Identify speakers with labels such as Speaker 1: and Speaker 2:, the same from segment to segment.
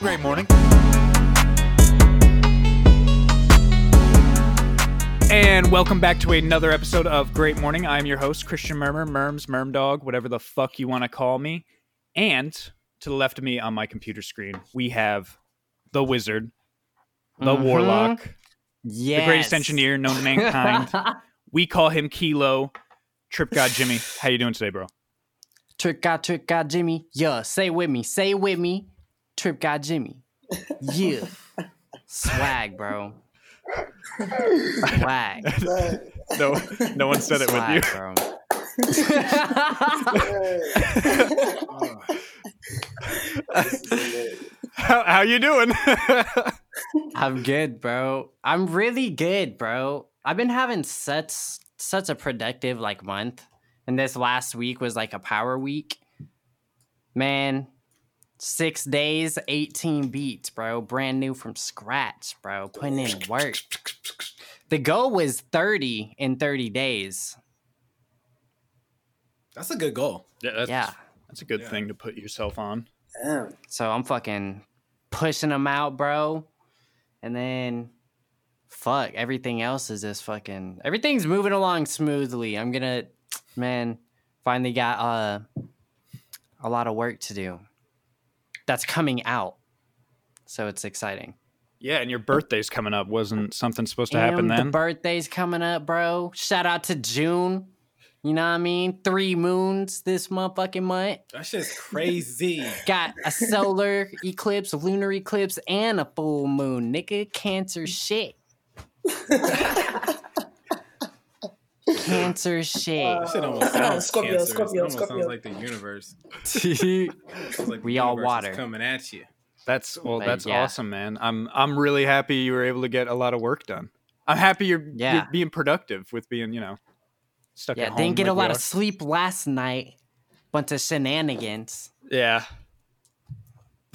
Speaker 1: Great morning. And welcome back to another episode of Great Morning. I'm your host, Christian Murmur, Merms, Mermdog, whatever the fuck you want to call me. And to the left of me on my computer screen, we have the wizard, the
Speaker 2: Mhm.
Speaker 1: warlock,
Speaker 2: Yes.
Speaker 1: the greatest engineer known to mankind. we call him Kilo, Trip God Jimmy. How you doing today, bro?
Speaker 2: Trick God, trick God, Jimmy. Yeah, say with me, say with me. Trip God, Jimmy. Yeah. Swag, bro. Swag.
Speaker 1: No, no one said it with you.
Speaker 2: Bro.
Speaker 1: How, how you doing?
Speaker 2: I'm good, bro. I'm really good, bro. I've been having such such a productive like month, and this last week was like a power week. Man, six days, eighteen beats, bro. Brand new from scratch, bro. Putting in work. The goal was thirty in thirty days.
Speaker 3: That's a good goal.
Speaker 1: yeah, that's,
Speaker 2: Yeah.
Speaker 1: that's a good
Speaker 3: Yeah.
Speaker 1: thing to put yourself on.
Speaker 4: Damn.
Speaker 2: So I'm fucking pushing them out, bro. And then fuck, everything else is just fucking everything's moving along smoothly. I'm gonna man, finally got uh a lot of work to do. That's coming out. So it's exciting.
Speaker 1: Yeah, and your birthday's coming up. Wasn't something supposed to happen
Speaker 2: And
Speaker 1: then?
Speaker 2: The birthday's coming up, bro. Shout out to June. You know what I mean? Three moons this motherfucking month.
Speaker 3: That shit's crazy.
Speaker 2: Got a solar eclipse, lunar eclipse, and a full moon. Nigga, cancer shit. cancer shit.
Speaker 3: That shit almost sounds
Speaker 4: Scorpio,
Speaker 3: cancerous.
Speaker 4: Scorpio,
Speaker 3: it almost
Speaker 4: Scorpio.
Speaker 3: sounds like the universe. It's like the
Speaker 2: We all
Speaker 3: universe is
Speaker 2: water.
Speaker 3: coming at you.
Speaker 1: That's well,
Speaker 2: But
Speaker 1: that's
Speaker 2: yeah.
Speaker 1: awesome, man. I'm I'm really happy you were able to get a lot of work done. I'm happy you're,
Speaker 2: Yeah.
Speaker 1: you're being productive with being, you know, stuck
Speaker 2: yeah,
Speaker 1: at home.
Speaker 2: Yeah, didn't get
Speaker 1: like
Speaker 2: a lot
Speaker 1: are.
Speaker 2: of sleep last night. Bunch of shenanigans.
Speaker 1: Yeah.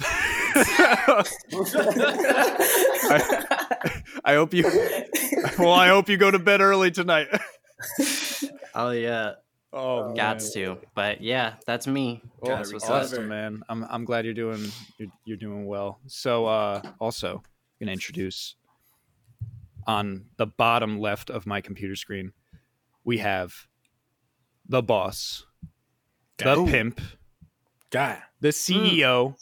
Speaker 1: I, I hope you. Well, I hope you go to bed early tonight.
Speaker 2: Oh yeah.
Speaker 1: Oh, man.
Speaker 2: Gots to. But yeah, that's me.
Speaker 1: Well,
Speaker 2: That's what's
Speaker 3: recover.
Speaker 2: up.
Speaker 1: awesome, man. I'm I'm glad you're doing you're, you're doing well. So, uh, also gonna introduce on the bottom left of my computer screen, we have the boss, the
Speaker 3: Ooh.
Speaker 1: pimp,
Speaker 3: guy,
Speaker 1: the CEO,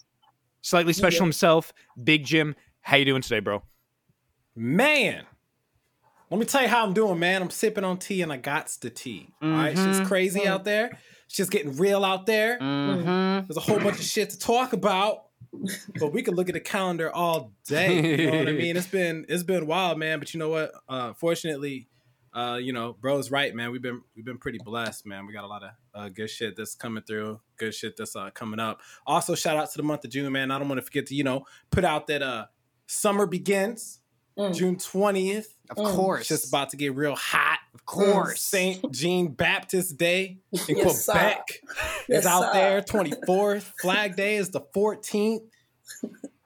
Speaker 1: slightly special
Speaker 4: Yeah.
Speaker 1: himself, Big Jim. How you doing today, bro?
Speaker 3: Man. Let me tell you how I'm doing, man. I'm sipping on tea and I got the tea. All right. It's
Speaker 2: Mhm.
Speaker 3: just crazy out there. It's just getting real out there.
Speaker 2: Mm-hmm.
Speaker 3: There's a whole bunch of shit to talk about. But we could look at the calendar all day. You know what I mean? It's been it's been wild, man. But you know what? Uh fortunately, uh, you know, bro's right, man. We've been we've been pretty blessed, man. We got a lot of uh, good shit that's coming through, good shit that's uh, coming up. Also, shout out to the month of June, man. I don't want to forget to, you know, put out that uh summer begins
Speaker 4: Mm.
Speaker 3: June 20th.
Speaker 2: Of
Speaker 4: Mm.
Speaker 2: course.
Speaker 3: Just about to get real hot.
Speaker 2: of course.
Speaker 3: Saint Jean Baptist Day in
Speaker 4: Yes, sir.
Speaker 3: Quebec
Speaker 4: Yes,
Speaker 3: is out
Speaker 4: sir.
Speaker 3: there. 24th. Flag Day is the 14th.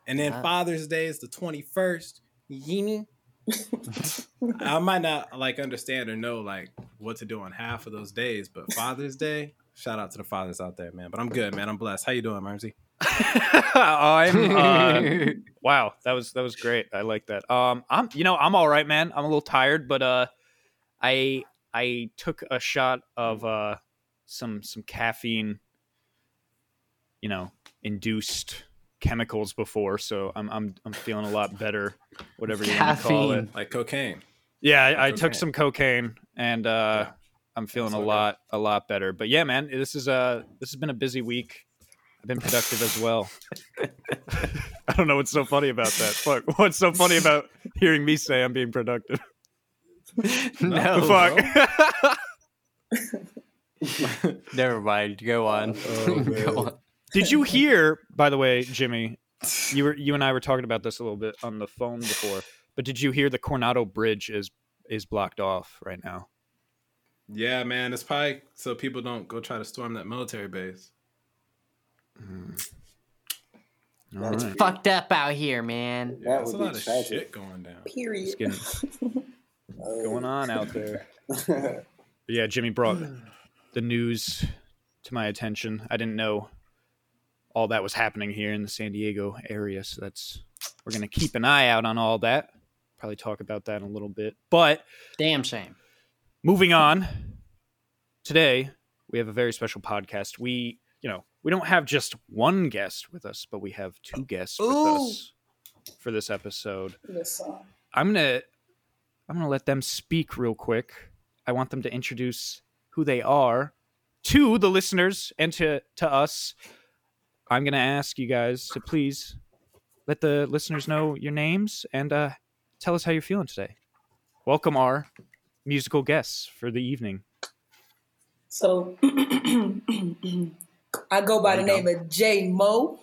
Speaker 3: And then. Father's Day is the 21st. Yini. I might not like understand or know like what to do on half of those days, but Father's Day, shout out to the fathers out there, man. But I'm good, man. I'm blessed. How you doing, Mermsy?
Speaker 1: I'm uh, wow. That was that was great. I like that. Um, I'm you know I'm all right, man. I'm a little tired, but uh, I I took a shot of uh some some caffeine, you know, induced chemicals before, so I'm I'm I'm feeling a lot better. Whatever you want to call it.
Speaker 3: Like cocaine.
Speaker 1: Yeah, I, I took some cocaine and uh,
Speaker 3: Yeah.
Speaker 1: I'm feeling a
Speaker 3: That's all
Speaker 1: lot a lot better. But yeah, man, this is uh this has been a busy week. I've been productive as well. I don't know what's so funny about that. Fuck, what's so funny about hearing me say I'm being productive?
Speaker 2: no.
Speaker 1: Fuck.
Speaker 2: Never mind. Go on.
Speaker 3: Oh,
Speaker 2: Go on.
Speaker 1: Did you hear, by the way, Jimmy? You were you and I were talking about this a little bit on the phone before. But did you hear the Coronado Bridge is is blocked off right now?
Speaker 3: Yeah, man. It's probably so people don't go try to storm that military base. Mm.
Speaker 1: All
Speaker 4: That's
Speaker 1: right.
Speaker 2: Fucked up out here, man.
Speaker 4: That
Speaker 3: Yeah, there's a
Speaker 4: would be
Speaker 3: lot of
Speaker 4: tragic.
Speaker 3: shit going down.
Speaker 4: Period.
Speaker 1: It's getting going on out there. But yeah, Jimmy brought the news to my attention. I didn't know all that was happening here in the San Diego area. So that's we're gonna keep an eye out on all that. Probably talk about that in a little bit. But
Speaker 2: Damn shame.
Speaker 1: moving on, today we have a very special podcast. We, you know, we don't have just one guest with us, but we have two guests with us for this episode.
Speaker 4: Listen.
Speaker 1: I'm gonna I'm gonna let them speak real quick. I want them to introduce who they are to the listeners and to to us. I'm gonna ask you guys to please let the listeners know your names and uh, tell us how you're feeling today. Welcome our musical guests for the evening.
Speaker 4: So I go by the
Speaker 1: There you
Speaker 4: name of J Mo.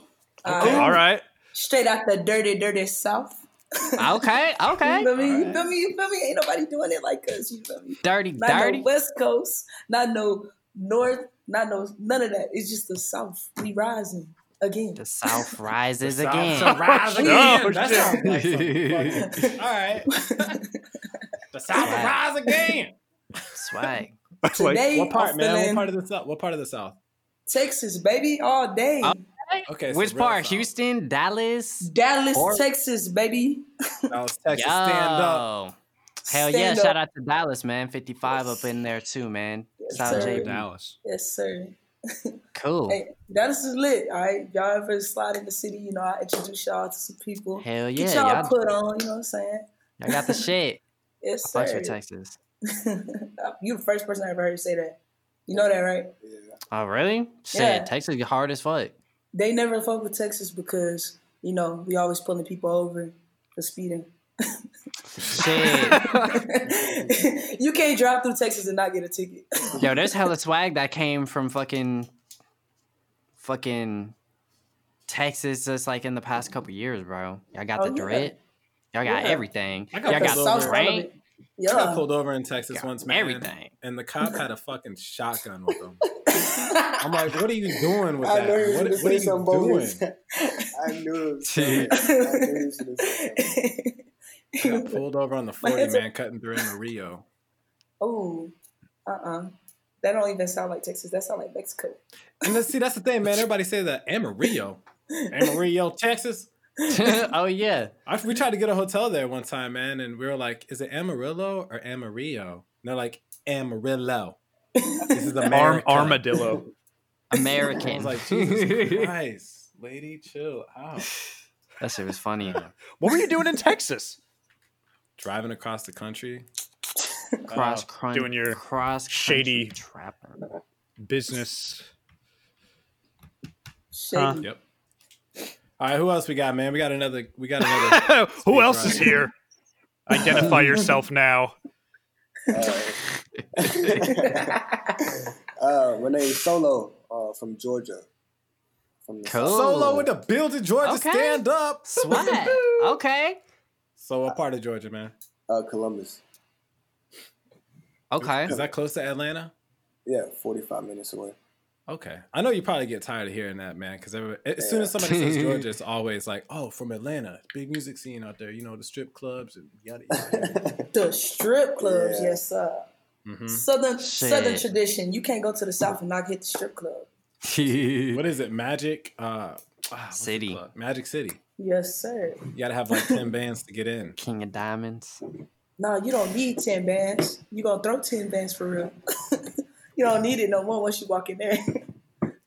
Speaker 4: Uh,
Speaker 1: All right.
Speaker 4: Straight out the dirty, dirty South.
Speaker 2: Okay,
Speaker 4: You
Speaker 2: okay.
Speaker 4: feel me? You feel me? You feel me? Ain't nobody doing it like us. You feel me?
Speaker 2: Dirty,
Speaker 4: Not
Speaker 2: dirty.
Speaker 4: no West Coast, not no North, not no none of that. It's just the South. We rising again.
Speaker 2: The South rises
Speaker 3: South
Speaker 2: again.
Speaker 3: to rise
Speaker 1: Oh,
Speaker 3: again. That sounds like All right. The South will rise again.
Speaker 2: Swag.
Speaker 1: Like,
Speaker 4: Today,
Speaker 3: What part,
Speaker 4: I'm
Speaker 3: man? What part of the South? What part of the South?
Speaker 4: Texas, baby, all day.
Speaker 2: Oh.
Speaker 3: Okay. so
Speaker 2: Which part?
Speaker 3: South.
Speaker 2: Houston, Dallas.
Speaker 4: Dallas,
Speaker 2: Or-
Speaker 4: Texas, baby.
Speaker 3: Dallas, Texas.
Speaker 2: Yo.
Speaker 3: Stand up.
Speaker 2: Hell yeah!
Speaker 4: Stand
Speaker 2: Shout out to Dallas, man. Fifty-five up in there too, man.
Speaker 4: Yes,
Speaker 2: Shout out
Speaker 4: sir.
Speaker 2: JB.
Speaker 1: Dallas.
Speaker 4: Yes, sir.
Speaker 2: Cool.
Speaker 4: Hey, Dallas is lit. All right, y'all ever slide in the city? You know, I introduce y'all to some people.
Speaker 2: Hell yeah,
Speaker 4: Get y'all
Speaker 2: y'all,
Speaker 4: put on. You know what I'm saying?
Speaker 2: y'all got the shit.
Speaker 4: Yes,
Speaker 2: I fucks
Speaker 4: sir.
Speaker 2: with Texas.
Speaker 4: you the first person I ever heard say that. You know that, right?
Speaker 2: Oh really? Shit,
Speaker 4: Yeah.
Speaker 2: Texas get hard as fuck.
Speaker 4: They never fuck with Texas because you know we always pulling people over for speeding.
Speaker 2: Shit.
Speaker 4: you can't drive through Texas and not get a ticket.
Speaker 2: Yo, there's hella swag that came from fucking, fucking Texas just like in the past couple years, bro. Y'all got
Speaker 4: Oh,
Speaker 2: the
Speaker 4: yeah.
Speaker 2: drip. Y'all got
Speaker 4: Yeah.
Speaker 2: everything.
Speaker 3: I got
Speaker 2: Y'all got the
Speaker 3: over.
Speaker 4: South side of
Speaker 2: rank.
Speaker 4: It.
Speaker 3: I got
Speaker 4: Yeah.
Speaker 3: pulled over in Texas
Speaker 2: Got
Speaker 3: once, man.
Speaker 2: everything.
Speaker 3: And the cop had a fucking shotgun with him. I'm like, what are you doing with
Speaker 5: I
Speaker 3: that?
Speaker 5: know you
Speaker 3: What, what are
Speaker 5: say something
Speaker 3: you doing?
Speaker 5: I knew it. I knew you was gonna say that.
Speaker 3: I got pulled over on the 40, man, cutting through in Rio.
Speaker 4: oh, uh, uh That don't even sound like Texas. That sound like Mexico.
Speaker 3: And let's see, that's the thing, man. Everybody say that Amarillo, Amarillo, Texas.
Speaker 2: oh yeah.
Speaker 3: I, we tried to get a hotel there one time, man, and we were like, "Is it Amarillo or Amarillo?" And they're like, "Amarillo." This is
Speaker 1: Arm,
Speaker 3: America.
Speaker 1: armadillo.
Speaker 3: I
Speaker 2: American.
Speaker 3: was like, Jesus Christ, lady, chill out.
Speaker 2: that shit was funny.
Speaker 1: What were you doing in Texas?
Speaker 3: Driving across the country. Oh.
Speaker 2: Cross
Speaker 1: Oh,
Speaker 2: crunch,
Speaker 1: doing your
Speaker 2: cross
Speaker 1: shady-
Speaker 2: trapper.
Speaker 1: Business.
Speaker 4: Shady.
Speaker 3: Yep. All right, who else we got, man? We got another. We got another.
Speaker 1: Who else is here? Identify yourself now.
Speaker 5: uh, my name is Solo uh, from Georgia. From the
Speaker 2: Cool.
Speaker 3: Solo in the building, Georgia.
Speaker 2: Okay.
Speaker 3: Stand up.
Speaker 2: Swag. Okay.
Speaker 3: So, what part of Georgia, man?
Speaker 5: uh, Columbus.
Speaker 2: Okay.
Speaker 3: Is that close to Atlanta?
Speaker 5: Yeah, 45 minutes away.
Speaker 3: Okay, I know you probably get tired of hearing that, man. Because as soon as somebody says Georgia, it's always like, "Oh, from Atlanta, big music scene out there. You know, the strip clubs and yada yada."
Speaker 4: The strip clubs,
Speaker 5: Yeah.
Speaker 4: yes, sir.
Speaker 3: hmm
Speaker 4: Southern
Speaker 2: Shit.
Speaker 4: Southern tradition. You can't go to the South and not hit the strip club.
Speaker 3: What is it? Magic uh, ah,
Speaker 2: City.
Speaker 3: club? Magic City.
Speaker 4: Yes, sir.
Speaker 3: You got to have like ten bands to get in.
Speaker 2: King of Diamonds.
Speaker 4: No, you don't need ten bands. You gonna throw ten bands for real. you don't need it no more once you walk in there.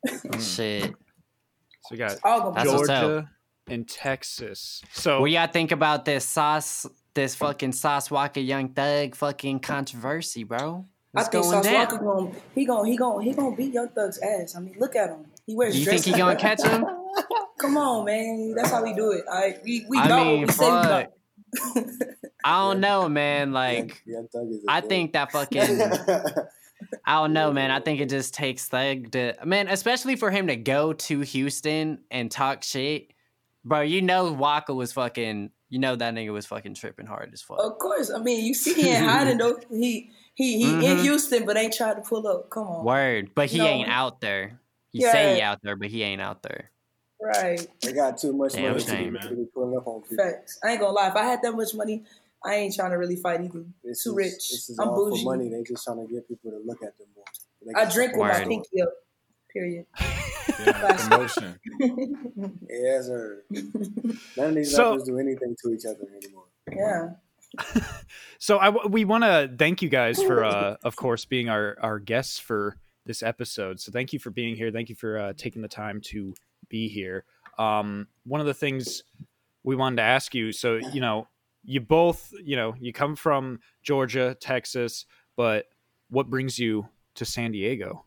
Speaker 4: Mm.
Speaker 2: Shit.
Speaker 1: So we got
Speaker 4: All
Speaker 2: That's what's up.
Speaker 1: Georgia and Texas. So
Speaker 2: What y'all think about this sauce? This fucking Sauce Walka Young Thug fucking controversy, bro.
Speaker 4: I
Speaker 2: What's
Speaker 4: think
Speaker 2: going
Speaker 4: Sauce
Speaker 2: down?
Speaker 4: Walka going he gonna he gonna he gonna beat Young Thug's ass. I mean, look at him. He wears.
Speaker 2: Do you think he gonna catch him?
Speaker 4: Come on, man. That's how we do it. All right, we we
Speaker 2: I
Speaker 4: know
Speaker 2: mean,
Speaker 4: what we say. We know.
Speaker 2: I don't know, man. Like,
Speaker 5: Young Thug is thing.
Speaker 2: think that fucking. I don't know, man. I think it just takes like to man, especially for him to go to Houston and talk shit. Bro, you know Walka was fucking you know that nigga was fucking tripping hard as fuck.
Speaker 4: Of course. I mean, you see he ain't hiding though. He he he in
Speaker 2: Mhm.
Speaker 4: Houston, but ain't trying to pull up. Come on.
Speaker 2: Word. But he
Speaker 4: No.
Speaker 2: ain't out there. He say he out there, but he ain't out there.
Speaker 4: Right.
Speaker 5: they got too much
Speaker 2: Damn
Speaker 5: money
Speaker 2: shame,
Speaker 5: to, be, to be pulling up on people.
Speaker 4: Facts. I ain't gonna lie. If I had that much money, I ain't trying to really fight either.
Speaker 5: This
Speaker 4: Too
Speaker 5: is,
Speaker 4: rich.
Speaker 5: This is
Speaker 4: I'm
Speaker 5: all
Speaker 4: bougie.
Speaker 5: for money. They just trying to get people to look at them more. They
Speaker 4: I drink with my pinky up. Period.
Speaker 3: Yeah, promotion.
Speaker 5: Yeah, sir. None of these
Speaker 1: So-
Speaker 5: rappers do anything to each other anymore.
Speaker 4: Yeah.
Speaker 1: So I w- we want to thank you guys for, uh, of course, being our our guests for this episode. So thank you for being here. Thank you for uh, taking the time to be here. Um, one of the things we wanted to ask you. So you know, you both, you know, you come from Georgia, Texas, but what brings you to San Diego?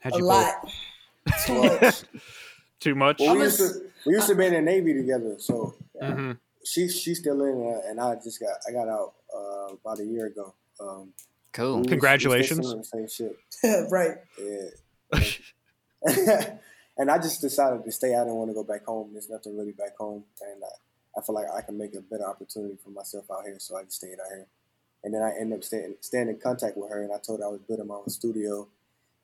Speaker 1: How'd
Speaker 4: A
Speaker 1: you
Speaker 4: lot. Too much.
Speaker 1: Too much.
Speaker 5: Well, we
Speaker 4: I
Speaker 5: used to we used to be in the Navy together, so
Speaker 1: Mhm.
Speaker 5: she she's still in, uh, and I just got I got out uh, about a year ago. Um,
Speaker 2: Cool.
Speaker 5: we
Speaker 1: Congratulations.
Speaker 5: we was still doing the same shit.
Speaker 4: right.
Speaker 5: Yeah. and I just decided to stay. I didn't want to go back home. There's nothing really back home, and I, I feel like I can make a better opportunity for myself out here. So I just stayed out here, and then I ended up staying staying in contact with her, and I told her I was building my own studio,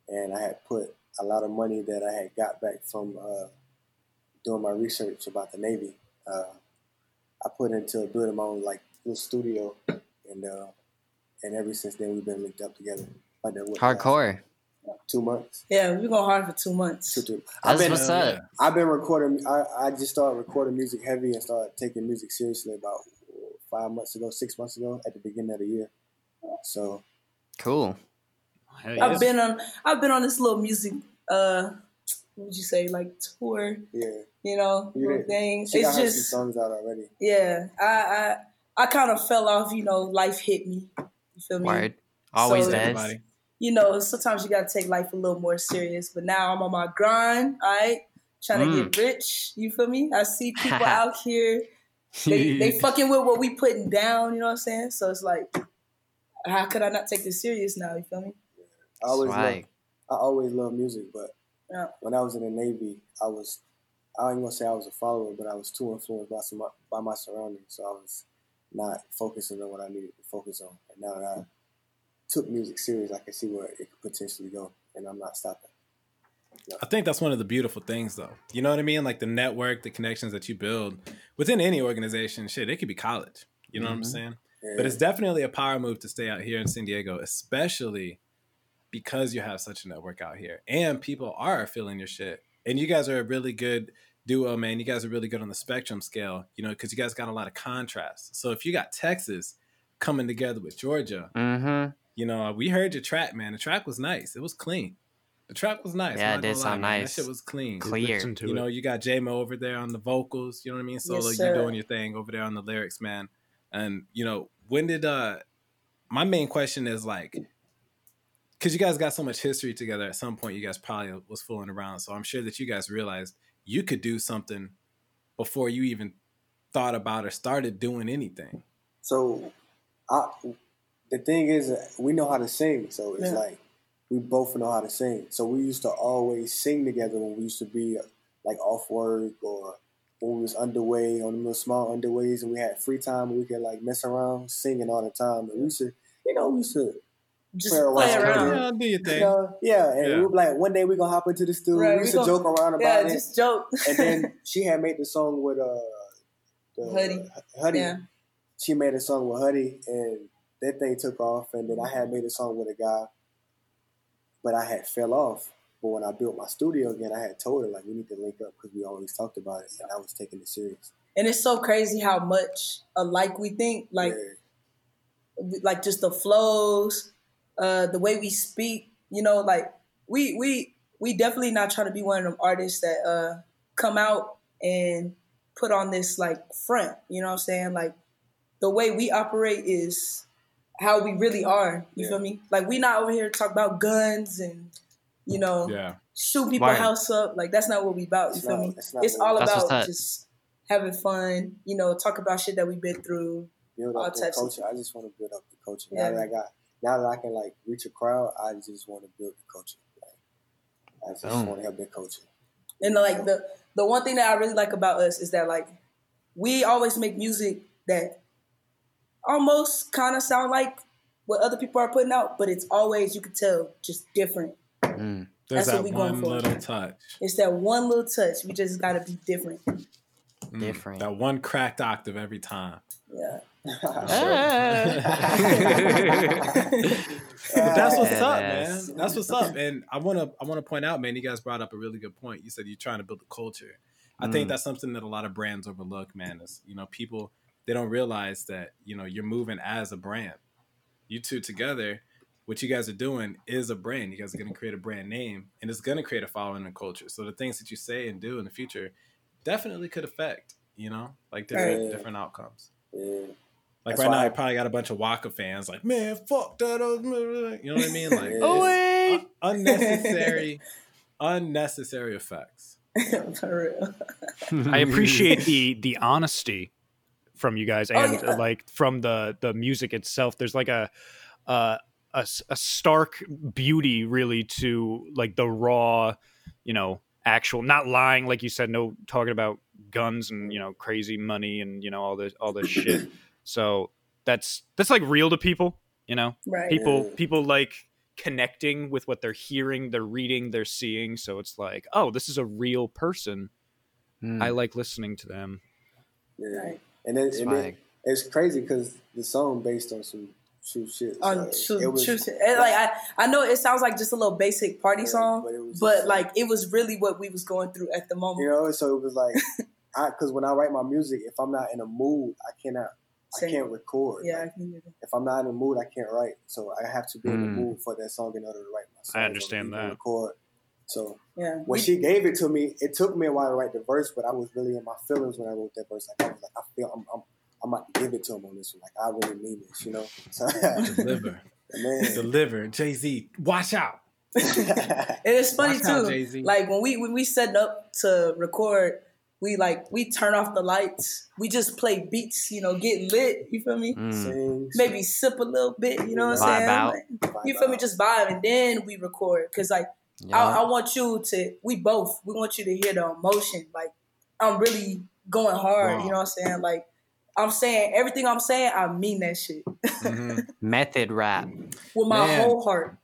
Speaker 5: and I had put a lot of money that I had got back from uh, doing my research about the Navy. Uh, I put into building my own like little studio, and uh, and ever since then we've been linked up together.
Speaker 2: Hardcore.
Speaker 5: Two months.
Speaker 4: Yeah, we've been hard for two months.
Speaker 5: Two, two. I've
Speaker 2: That's
Speaker 5: been,
Speaker 2: what's
Speaker 3: Hell
Speaker 2: up.
Speaker 5: I've been recording. I, I just started recording music heavy and started taking music seriously about five months ago, six months ago, at the beginning of the year. So
Speaker 2: Cool.
Speaker 1: Hell.
Speaker 4: I've been on I've been on this little music uh what would you say, like tour,
Speaker 5: yeah,
Speaker 4: you know,
Speaker 5: You
Speaker 4: little
Speaker 5: did-
Speaker 4: thing.
Speaker 5: she
Speaker 4: It's
Speaker 5: got
Speaker 4: just
Speaker 5: some songs out already.
Speaker 4: yeah, I I I kind of fell off, you know, life hit me. You feel me?
Speaker 2: Word. Always
Speaker 4: So-
Speaker 2: does.
Speaker 3: Everybody.
Speaker 4: You know, sometimes you gotta take life a little more serious. But now I'm on my grind, all right? Trying to
Speaker 2: Mm.
Speaker 4: get rich. You feel me? I see people out here they, they fucking with what we putting down, you know what I'm saying? So it's like, how could I not take this serious now? You feel me?
Speaker 5: I always love,
Speaker 2: Swag.
Speaker 5: I always love music, but
Speaker 4: Yeah.
Speaker 5: when I was in the Navy, I was I ain't gonna say I was a follower, but I was too influenced by some by my surroundings, so I was not focusing on what I needed to focus on. And now that I took music serious, I can see where it could potentially go, and I'm not stopping.
Speaker 3: I think that's one of the beautiful things, though. You know what I mean? Like the network, the connections that you build within any organization. Shit, it could be college. You know what I'm
Speaker 2: Mhm.
Speaker 3: saying?
Speaker 5: Yeah.
Speaker 3: But it's definitely a power move to stay out here in San Diego, especially because you have such a network out here and people are feeling your shit. And you guys are a really good duo, man. You guys are really good on the spectrum scale, you know, because you guys got a lot of contrast. So if you got Texas coming together with Georgia,
Speaker 2: Mm-hmm.
Speaker 3: You know, we heard your track, man. The track was nice. It was clean. The track was nice.
Speaker 2: Yeah,
Speaker 3: I'm
Speaker 2: it did
Speaker 3: gonna
Speaker 2: sound
Speaker 3: man.
Speaker 2: nice.
Speaker 3: That shit was clean.
Speaker 2: Clear.
Speaker 3: You
Speaker 1: it.
Speaker 3: know, you got J-Mo over there on the vocals. You know what I mean? Solo, you
Speaker 4: sir.
Speaker 3: doing your thing over there on the lyrics, man. And you know, when did uh my main question is like, because you guys got so much history together. At some point, you guys probably was fooling around. So I'm sure that you guys realized you could do something before you even thought about or started doing anything.
Speaker 5: So, I, the thing is, we know how to sing. So it's
Speaker 4: Yeah.
Speaker 5: like we both know how to sing. So we used to always sing together when we used to be like off work or when we was underway on the little small underways and we had free time we could like mess around singing all the time. And we used to, you know, we used to,
Speaker 4: Just
Speaker 5: Play around.
Speaker 4: play
Speaker 5: Yeah.
Speaker 4: around.
Speaker 3: Yeah, do your
Speaker 5: you
Speaker 3: thing.
Speaker 5: know, yeah. And
Speaker 3: Yeah.
Speaker 5: we were like, one day we gonna hop into the studio.
Speaker 4: Right,
Speaker 5: we
Speaker 4: we
Speaker 5: used to
Speaker 4: gonna-
Speaker 5: joke around
Speaker 4: Yeah,
Speaker 5: about it.
Speaker 4: just joke.
Speaker 5: And then she had made the song with uh, the,
Speaker 4: Huddy.
Speaker 5: Huddy.
Speaker 4: Yeah.
Speaker 5: She made a song with Huddy, and that thing took off. And then I had made a song with a guy, but I had fell off. But when I built my studio again, I had told her like we need to link up because we always talked about it, and I was taking it serious.
Speaker 4: And it's so crazy how much alike we think. Like,
Speaker 5: Yeah.
Speaker 4: like just the flows, uh, the way we speak. You know, like we we we definitely not trying to be one of them artists that uh come out and put on this like front. You know what I'm saying? Like the way we operate is how we really are. You
Speaker 5: Yeah.
Speaker 4: feel me? Like we not over here to talk about guns and you know
Speaker 3: Yeah.
Speaker 4: shoot people
Speaker 2: Right.
Speaker 4: house up. Like that's not what we about. You
Speaker 5: It's
Speaker 4: feel
Speaker 5: not-
Speaker 4: me?
Speaker 5: it's
Speaker 4: It's all about
Speaker 2: up.
Speaker 4: just having fun. You know, talk about shit that we've been through.
Speaker 5: build
Speaker 4: all
Speaker 5: up the
Speaker 4: types of-
Speaker 5: culture. I just want to build up the culture.
Speaker 4: Yeah.
Speaker 5: Now that I got, now that I can like reach a crowd, I just want to build the culture. Like, I just
Speaker 2: Boom.
Speaker 5: want to help the culture.
Speaker 4: And like the the one thing that I really like about us is that like we always make music that almost kind of sound like what other people are putting out, but it's always you could tell just different.
Speaker 2: Mm.
Speaker 3: There's
Speaker 4: That's what
Speaker 3: that
Speaker 4: we going
Speaker 3: one
Speaker 4: for.
Speaker 3: little touch.
Speaker 4: It's that one little touch. We just got to be different.
Speaker 3: Mm,
Speaker 2: Different.
Speaker 3: That one cracked octave every time.
Speaker 4: Yeah.
Speaker 3: But that's what's up, man. That's what's up. And I wanna I wanna point out, man, you guys brought up a really good point. You said you're trying to build a culture. I think
Speaker 2: Mm.
Speaker 3: that's something that a lot of brands overlook, man. Is you know, people they don't realize that, you know, you're moving as a brand. You two together, what you guys are doing is a brand. You guys are gonna create a brand name and it's gonna create a following and culture. So the things that you say and do in the future definitely could affect, you know, like different
Speaker 5: Right.
Speaker 3: different outcomes.
Speaker 5: Yeah.
Speaker 3: Like
Speaker 5: That's
Speaker 3: right now,
Speaker 5: why-
Speaker 3: I probably got a bunch of Walka fans. Like, man, fuck that. You know what I mean? Like,
Speaker 5: Yeah.
Speaker 2: Oh, wait.
Speaker 3: un- unnecessary, unnecessary effects.
Speaker 4: For real.
Speaker 1: I appreciate the the honesty from you guys
Speaker 4: Oh,
Speaker 1: and
Speaker 4: yeah.
Speaker 1: like from the the music itself. There's like a uh, a s- a stark beauty really to like the raw, you know, actual not lying like you said. No talking about guns and you know crazy money and you know all this all this shit. So that's that's like real to people. You know,
Speaker 4: Right.
Speaker 1: people people like connecting with what they're hearing, they're reading, they're seeing. So it's like, oh, this is a real person.
Speaker 2: Mm,
Speaker 1: I like listening to them.
Speaker 4: Right.
Speaker 5: And, then, and then it's crazy because the song based on some true shit.
Speaker 4: On
Speaker 5: so
Speaker 4: true,
Speaker 5: it was-
Speaker 4: true shit. And, like I, I know it sounds like just a little basic party
Speaker 5: Yeah,
Speaker 4: song,
Speaker 5: but it was
Speaker 4: but
Speaker 5: just-
Speaker 4: like it was really what we was going through at the moment.
Speaker 5: You know, so it was like, I because when I write my music, if I'm not in a mood, I cannot, I can't record.
Speaker 4: yeah, I can
Speaker 5: if I'm not in a mood, I can't write. So I have to be in the
Speaker 2: Mm.
Speaker 5: mood for that song in order to write my song.
Speaker 1: I understand that.
Speaker 5: Record. So
Speaker 4: yeah.
Speaker 5: when she gave it to me, it took me a while to write the verse, but I was really in my feelings when I wrote that verse. Like I was like, I feel I'm, I'm, I'm about to give it to him on this one. Like I really mean this, you know. So,
Speaker 3: Deliver,
Speaker 5: man,
Speaker 3: deliver. Jay Z, watch out.
Speaker 4: and it's funny
Speaker 3: Watch out,
Speaker 4: too.
Speaker 3: Jay-Z.
Speaker 4: Like when we when we setting up to record, we like we turn off the lights. We just play beats, you know, get lit. You feel me?
Speaker 2: Mm.
Speaker 5: Sing,
Speaker 4: Maybe sip a little bit. You know what I'm saying?
Speaker 2: out.
Speaker 4: Like, you feel me? Just vibe, and then we record. Cause like
Speaker 2: Yeah.
Speaker 4: I, I want you to. We both. We want you to hear the emotion. Like I'm really going hard.
Speaker 3: Wow.
Speaker 4: You know what I'm saying? Like I'm saying everything I'm saying. I mean that shit
Speaker 3: Mhm.
Speaker 2: Method rap.
Speaker 4: with my
Speaker 3: Man.
Speaker 4: whole heart.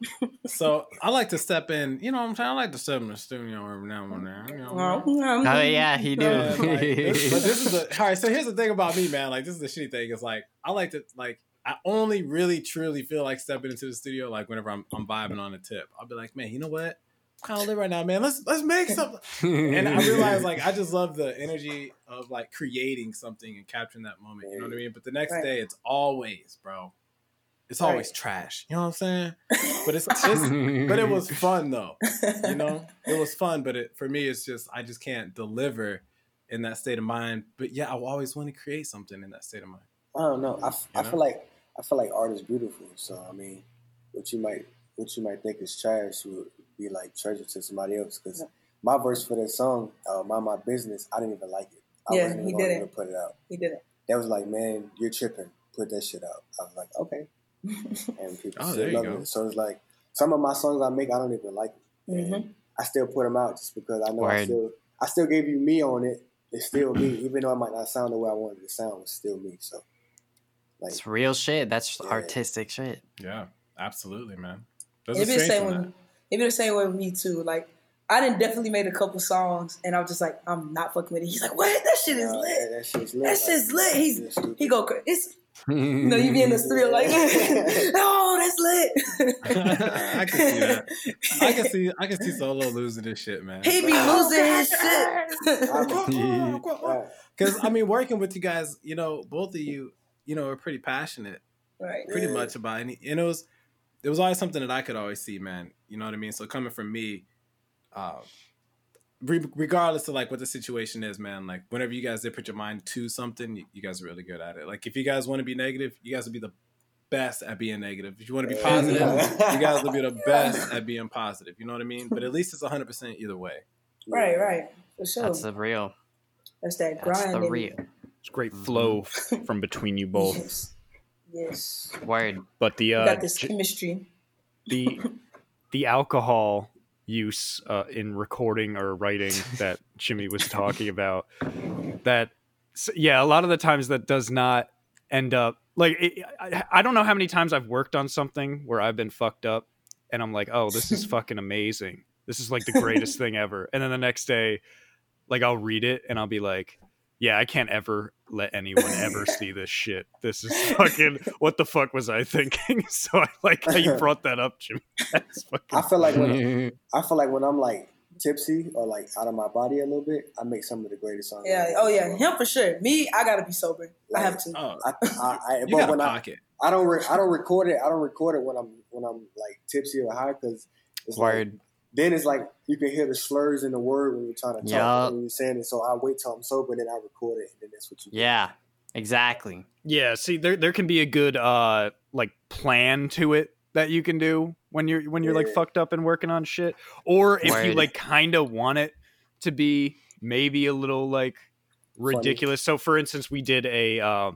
Speaker 3: So I like to step in. You know, what I'm saying I like to step in the studio every now and then. You know,
Speaker 2: Oh yeah, he do.
Speaker 3: Yeah, like, this- but this is the all right. So here's the thing about me, man. Like this is the shitty thing. Is like I like to like I only really truly feel like stepping into the studio like whenever I'm I'm vibing on the tip. I'll be like, man, you know what? Kind of lit right now, man. Let's let's make something. And I realize like I just love the energy of like creating something and capturing that moment. You know what I mean? But the next
Speaker 4: Right.
Speaker 3: day, it's always, bro. It's always
Speaker 4: Right.
Speaker 3: trash. You know what I'm saying? But it's, it's but it was fun though you know it was fun but it for me it's just i just can't deliver in that state of mind but yeah i always want to create something in that state of mind
Speaker 5: I don't know. I, f-
Speaker 3: You
Speaker 5: I
Speaker 3: know?
Speaker 5: feel like I feel like art is beautiful. So I mean, what you might what you might think is trash would be like treasure to somebody else. Because my verse for that song, uh, "Mind My Business," I didn't even like it. I
Speaker 4: Yeah,
Speaker 5: wasn't
Speaker 4: he
Speaker 5: even gonna
Speaker 4: didn't.
Speaker 5: put it out.
Speaker 4: he did it.
Speaker 5: That was like, man, you're tripping. Put that shit out. I was like, okay. And people
Speaker 3: Oh,
Speaker 5: still love it. So it's like some of my songs I make, I don't even like. It. And
Speaker 4: Mhm.
Speaker 5: I still put them out just because I know I still I still gave you me on it. It's still me, even though I might not sound the way I wanted it to sound. It's still me. So like,
Speaker 2: It's real shit. That's
Speaker 5: Yeah.
Speaker 2: artistic shit.
Speaker 3: yeah absolutely man There's
Speaker 4: It
Speaker 3: a
Speaker 4: be the
Speaker 3: strength
Speaker 4: same
Speaker 3: in
Speaker 4: with
Speaker 3: that.
Speaker 4: it be the same way with me too. Like I didn't definitely made a couple songs, and I was just like I'm not fucking with it. He's like, what? That shit is lit.
Speaker 5: that, that shit's lit.
Speaker 4: That shit's lit. He's
Speaker 5: it's
Speaker 4: he go. cra- It's you know you be in the studio like, oh, that's lit.
Speaker 3: I can see that. i can see i can see solo losing his shit man
Speaker 4: he be losing his shit.
Speaker 3: Because i mean working with you guys you know both of you you know are pretty passionate
Speaker 4: right.
Speaker 3: pretty
Speaker 5: Yeah.
Speaker 3: much about any and it was it was always something that I could always see, man. You know what I mean? So coming from me, uh, re- regardless of like what the situation is, man, like whenever you guys did put your mind to something, you, you guys are really good at it. Like if you guys want to be negative, you guys will be the best at being negative. If you want to be positive, you guys will be the best at being positive. You know what I mean? But at least it's 100% either way.
Speaker 4: Right, right, for sure.
Speaker 2: That's the real.
Speaker 4: That's that
Speaker 2: That's the real.
Speaker 1: It's great flow from between you both.
Speaker 4: Yes. Yes.
Speaker 2: Word.
Speaker 1: But the uh,
Speaker 4: got this chemistry.
Speaker 1: the the alcohol use uh, in recording or writing that Jimmy was talking about that yeah a lot of the times that does not end up like it, I, I don't know how many times I've worked on something where I've been fucked up and I'm like oh this is fucking amazing this is like the greatest thing ever and then the next day like I'll read it and I'll be like yeah, I can't ever let anyone ever see this shit. This is fucking what the fuck was I thinking? So I like how you brought that up, Jimmy. That's fucking
Speaker 5: I feel like when I feel like when I'm like tipsy or like out of my body a little bit, I make some of the greatest songs.
Speaker 4: Yeah.
Speaker 5: ever.
Speaker 4: Oh yeah. Him for sure. Me, I gotta be sober. I have to.
Speaker 3: Oh,
Speaker 5: I, I, I,
Speaker 3: you
Speaker 5: but
Speaker 3: got a
Speaker 5: when I,
Speaker 3: pocket.
Speaker 5: I don't re- I don't record it. I don't record it when I'm when I'm like tipsy or high because it's like
Speaker 2: Word.
Speaker 5: Then it's like you can hear the slurs in the word when you're trying to talk
Speaker 2: Yup.
Speaker 5: when you're saying it. So I wait till I'm sober, and then I record it, and then that's what you.
Speaker 2: Yeah, exactly.
Speaker 1: Yeah, see there there can be a good uh like plan to it that you can do when you're when you're like fucked up and working on shit. Or if you like kind of want it to be maybe a little like ridiculous. So for instance, we did a uh,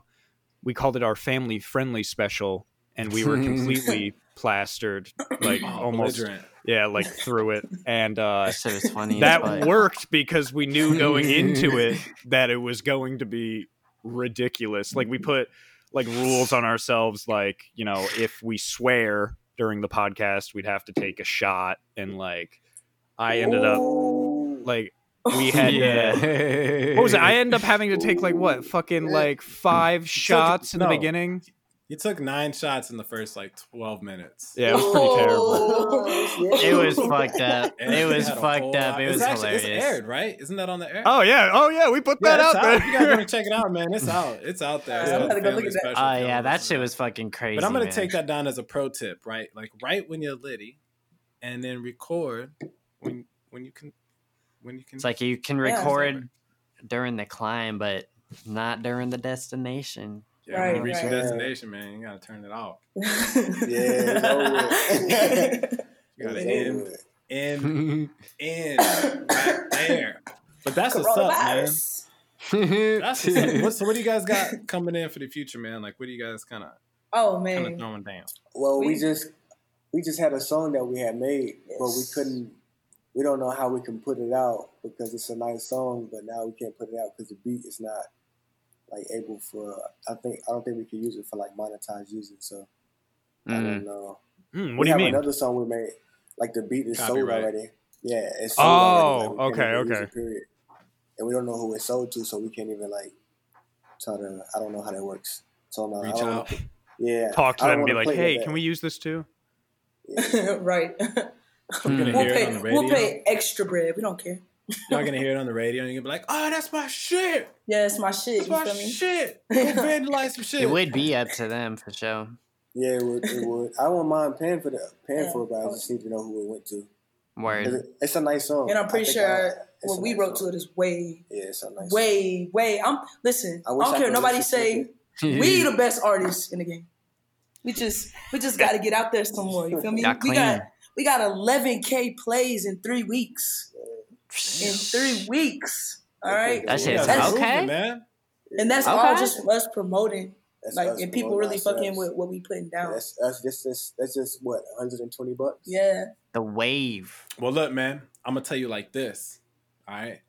Speaker 1: we called it our family friendly special and we were completely plastered like
Speaker 3: Oh,
Speaker 1: almost
Speaker 3: belligerent.
Speaker 1: Yeah, like through it and uh
Speaker 2: That shit was funny.
Speaker 1: that
Speaker 2: fuck.
Speaker 1: worked because we knew going into it that it was going to be ridiculous. Like we put like rules on ourselves, like you know, if we swear during the podcast, we'd have to take a shot, and like I ended up like we had to-
Speaker 2: yeah.
Speaker 1: what was it? I ended up having to take like what fucking like five shots in the beginning.
Speaker 3: You took nine shots in the first like twelve minutes.
Speaker 1: Yeah, it was pretty terrible.
Speaker 4: Oh,
Speaker 2: It was fucked up.
Speaker 3: And
Speaker 2: It was fucked up.
Speaker 3: lot-
Speaker 2: It
Speaker 3: It's
Speaker 2: was
Speaker 3: actually,
Speaker 2: hilarious.
Speaker 3: It's aired, right? Isn't that on the air?
Speaker 1: Oh yeah, oh yeah, we put
Speaker 3: Yeah,
Speaker 1: that
Speaker 3: out,
Speaker 1: out
Speaker 3: out. You guys want to check it out, man? It's out. It's out there. It's
Speaker 4: I'm
Speaker 3: called
Speaker 4: gonna go look
Speaker 3: Family
Speaker 4: at that.
Speaker 3: Special.
Speaker 2: Oh
Speaker 3: If you
Speaker 2: yeah, that shit
Speaker 3: to
Speaker 2: was fucking crazy.
Speaker 3: But I'm gonna
Speaker 2: man.
Speaker 3: take that down as a pro tip, right? Like right when you're litty, and then record when when you can when you can.
Speaker 2: It's like you can
Speaker 4: Yeah.
Speaker 2: record during the climb, but not during the destination.
Speaker 3: Yeah, when you
Speaker 4: Right,
Speaker 3: reach your destination, man, you gotta turn it off.
Speaker 5: Yeah, it's over.
Speaker 3: You gotta end, end, end right there. But that's what's up, man. That's what's up. What, so what do you guys got coming in for the future, man? Like, what do you guys kind of
Speaker 4: Oh
Speaker 3: kind of
Speaker 4: man.
Speaker 3: throwing down?
Speaker 5: Well, we,
Speaker 4: We-
Speaker 5: just we just had a song that we had made, but we couldn't. We don't know how we can put it out because it's a nice song, but now we can't put it out because the beat is not like able for. I think I don't think we can use it for like monetized using. So I
Speaker 2: Mm.
Speaker 5: don't know.
Speaker 1: Hmm,
Speaker 5: we
Speaker 1: what do you
Speaker 5: have
Speaker 1: mean?
Speaker 5: another song we made. Like the beat is sold
Speaker 3: Copyright.
Speaker 5: already. Yeah, it's sold
Speaker 1: Oh,
Speaker 5: already. Like,
Speaker 1: okay, okay.
Speaker 5: period. And we don't know who it's sold to, so we can't even like try to. I don't know how that works. So no, I
Speaker 3: Reach
Speaker 5: don't
Speaker 3: out.
Speaker 5: Yeah,
Speaker 1: Talk to them and be like, hey, can we use this too?
Speaker 5: Yeah.
Speaker 4: right.
Speaker 3: You're gonna
Speaker 2: Mm.
Speaker 4: We'll
Speaker 3: hear it
Speaker 4: pay.
Speaker 3: on the radio.
Speaker 4: We'll pay extra bread. We don't care.
Speaker 3: Y'all gonna hear it on the radio, and you're gonna be like, "Oh, that's my shit.
Speaker 4: Yeah, it's my shit.
Speaker 3: That's my
Speaker 4: me?
Speaker 3: shit. Go vandalize some shit."
Speaker 2: It would be up to them for sure.
Speaker 5: Yeah, it would. It would. I wouldn't mind paying for the paying
Speaker 4: Yeah.
Speaker 5: for it, but I just need to know who it went to.
Speaker 2: Word.
Speaker 5: It's a nice song.
Speaker 4: And I'm pretty sure
Speaker 5: I-
Speaker 4: what we
Speaker 5: nice
Speaker 4: wrote
Speaker 5: song.
Speaker 4: to it is way,
Speaker 5: Yeah, it's a nice.
Speaker 4: way, way. I'm listen. I,
Speaker 5: I
Speaker 4: don't
Speaker 5: I
Speaker 4: care. Nobody say we the best artists in the game. We just we just got to get out there some more. You feel me?
Speaker 2: Got
Speaker 4: we got we got 11k plays in three weeks. In three weeks. All right,
Speaker 2: That
Speaker 3: You
Speaker 2: shit's
Speaker 4: That's-
Speaker 3: are
Speaker 2: okay.
Speaker 3: man.
Speaker 4: and that's all just us promoting,
Speaker 5: That's
Speaker 4: like,
Speaker 5: us
Speaker 4: and people
Speaker 5: promoting
Speaker 4: really fucking with what we putting down.
Speaker 5: That's that's just that's, that's just what 120 bucks.
Speaker 4: Yeah.
Speaker 2: The wave.
Speaker 3: Well, look, man. I'm gonna tell you like this. All right.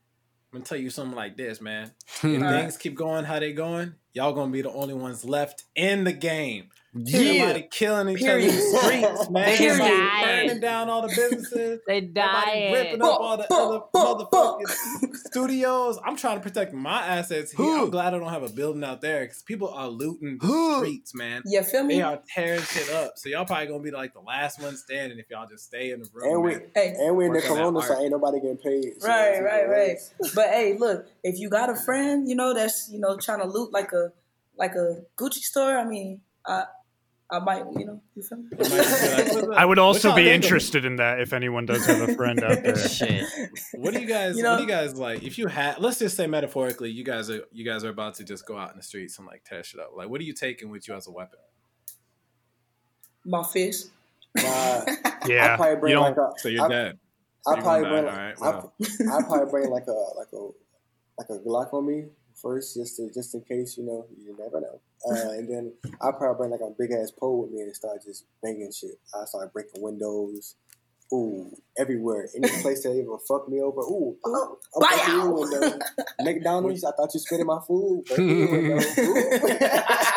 Speaker 3: I'm gonna tell you something like this, man. If things keep going how they going, y'all gonna be the only ones left in the game.
Speaker 2: Yeah.
Speaker 3: Everybody killing each other in the streets, man.
Speaker 2: They
Speaker 3: Everybody
Speaker 2: dying.
Speaker 3: burning down all the businesses.
Speaker 2: They
Speaker 3: Everybody ripping up all the other motherfucking studios. I'm trying to protect my assets here. I'm glad I don't have a building out there because people are looting the streets, man.
Speaker 4: You feel me?
Speaker 3: They are tearing shit up. So y'all probably gonna be like the last one standing if y'all just stay in the room.
Speaker 5: And we
Speaker 3: man.
Speaker 4: Hey,
Speaker 5: and we in the
Speaker 3: Work on
Speaker 5: corona, so ain't nobody getting paid. So
Speaker 4: Right, right, right. But hey, look, if you got a friend, you know, that's you know trying to loot like a like a Gucci store, I mean, I I might, you know, you feel me?
Speaker 3: They might just be like, "What's up?
Speaker 1: I would also be
Speaker 3: think
Speaker 1: interested in that if anyone does have a friend out there.
Speaker 2: Shit.
Speaker 3: What do you guys?
Speaker 4: You
Speaker 3: what do you guys like? If you had, let's just say metaphorically, you guys are you guys are about to just go out in the streets and like tear shit up. Like, what are you taking with you as a weapon?
Speaker 4: My fist.
Speaker 5: My,
Speaker 1: Yeah,
Speaker 5: I probably
Speaker 1: you
Speaker 5: bring
Speaker 1: don't.
Speaker 5: like a.
Speaker 3: So you're
Speaker 5: I-
Speaker 3: dead.
Speaker 5: I
Speaker 3: You're
Speaker 5: probably
Speaker 3: gonna
Speaker 5: bring.
Speaker 3: die. All right,
Speaker 5: I,
Speaker 3: well.
Speaker 5: I probably bring like a like a like a Glock on me first, just to, just in case you know you never know. Uh, and then I probably bring like a big ass pole with me and start just banging shit. I start breaking windows. Ooh, everywhere. Any place that ever fuck me over. Ooh, I'm breaking your
Speaker 4: Bow.
Speaker 5: window. McDonald's. I thought you spit in my food. Breaking your window.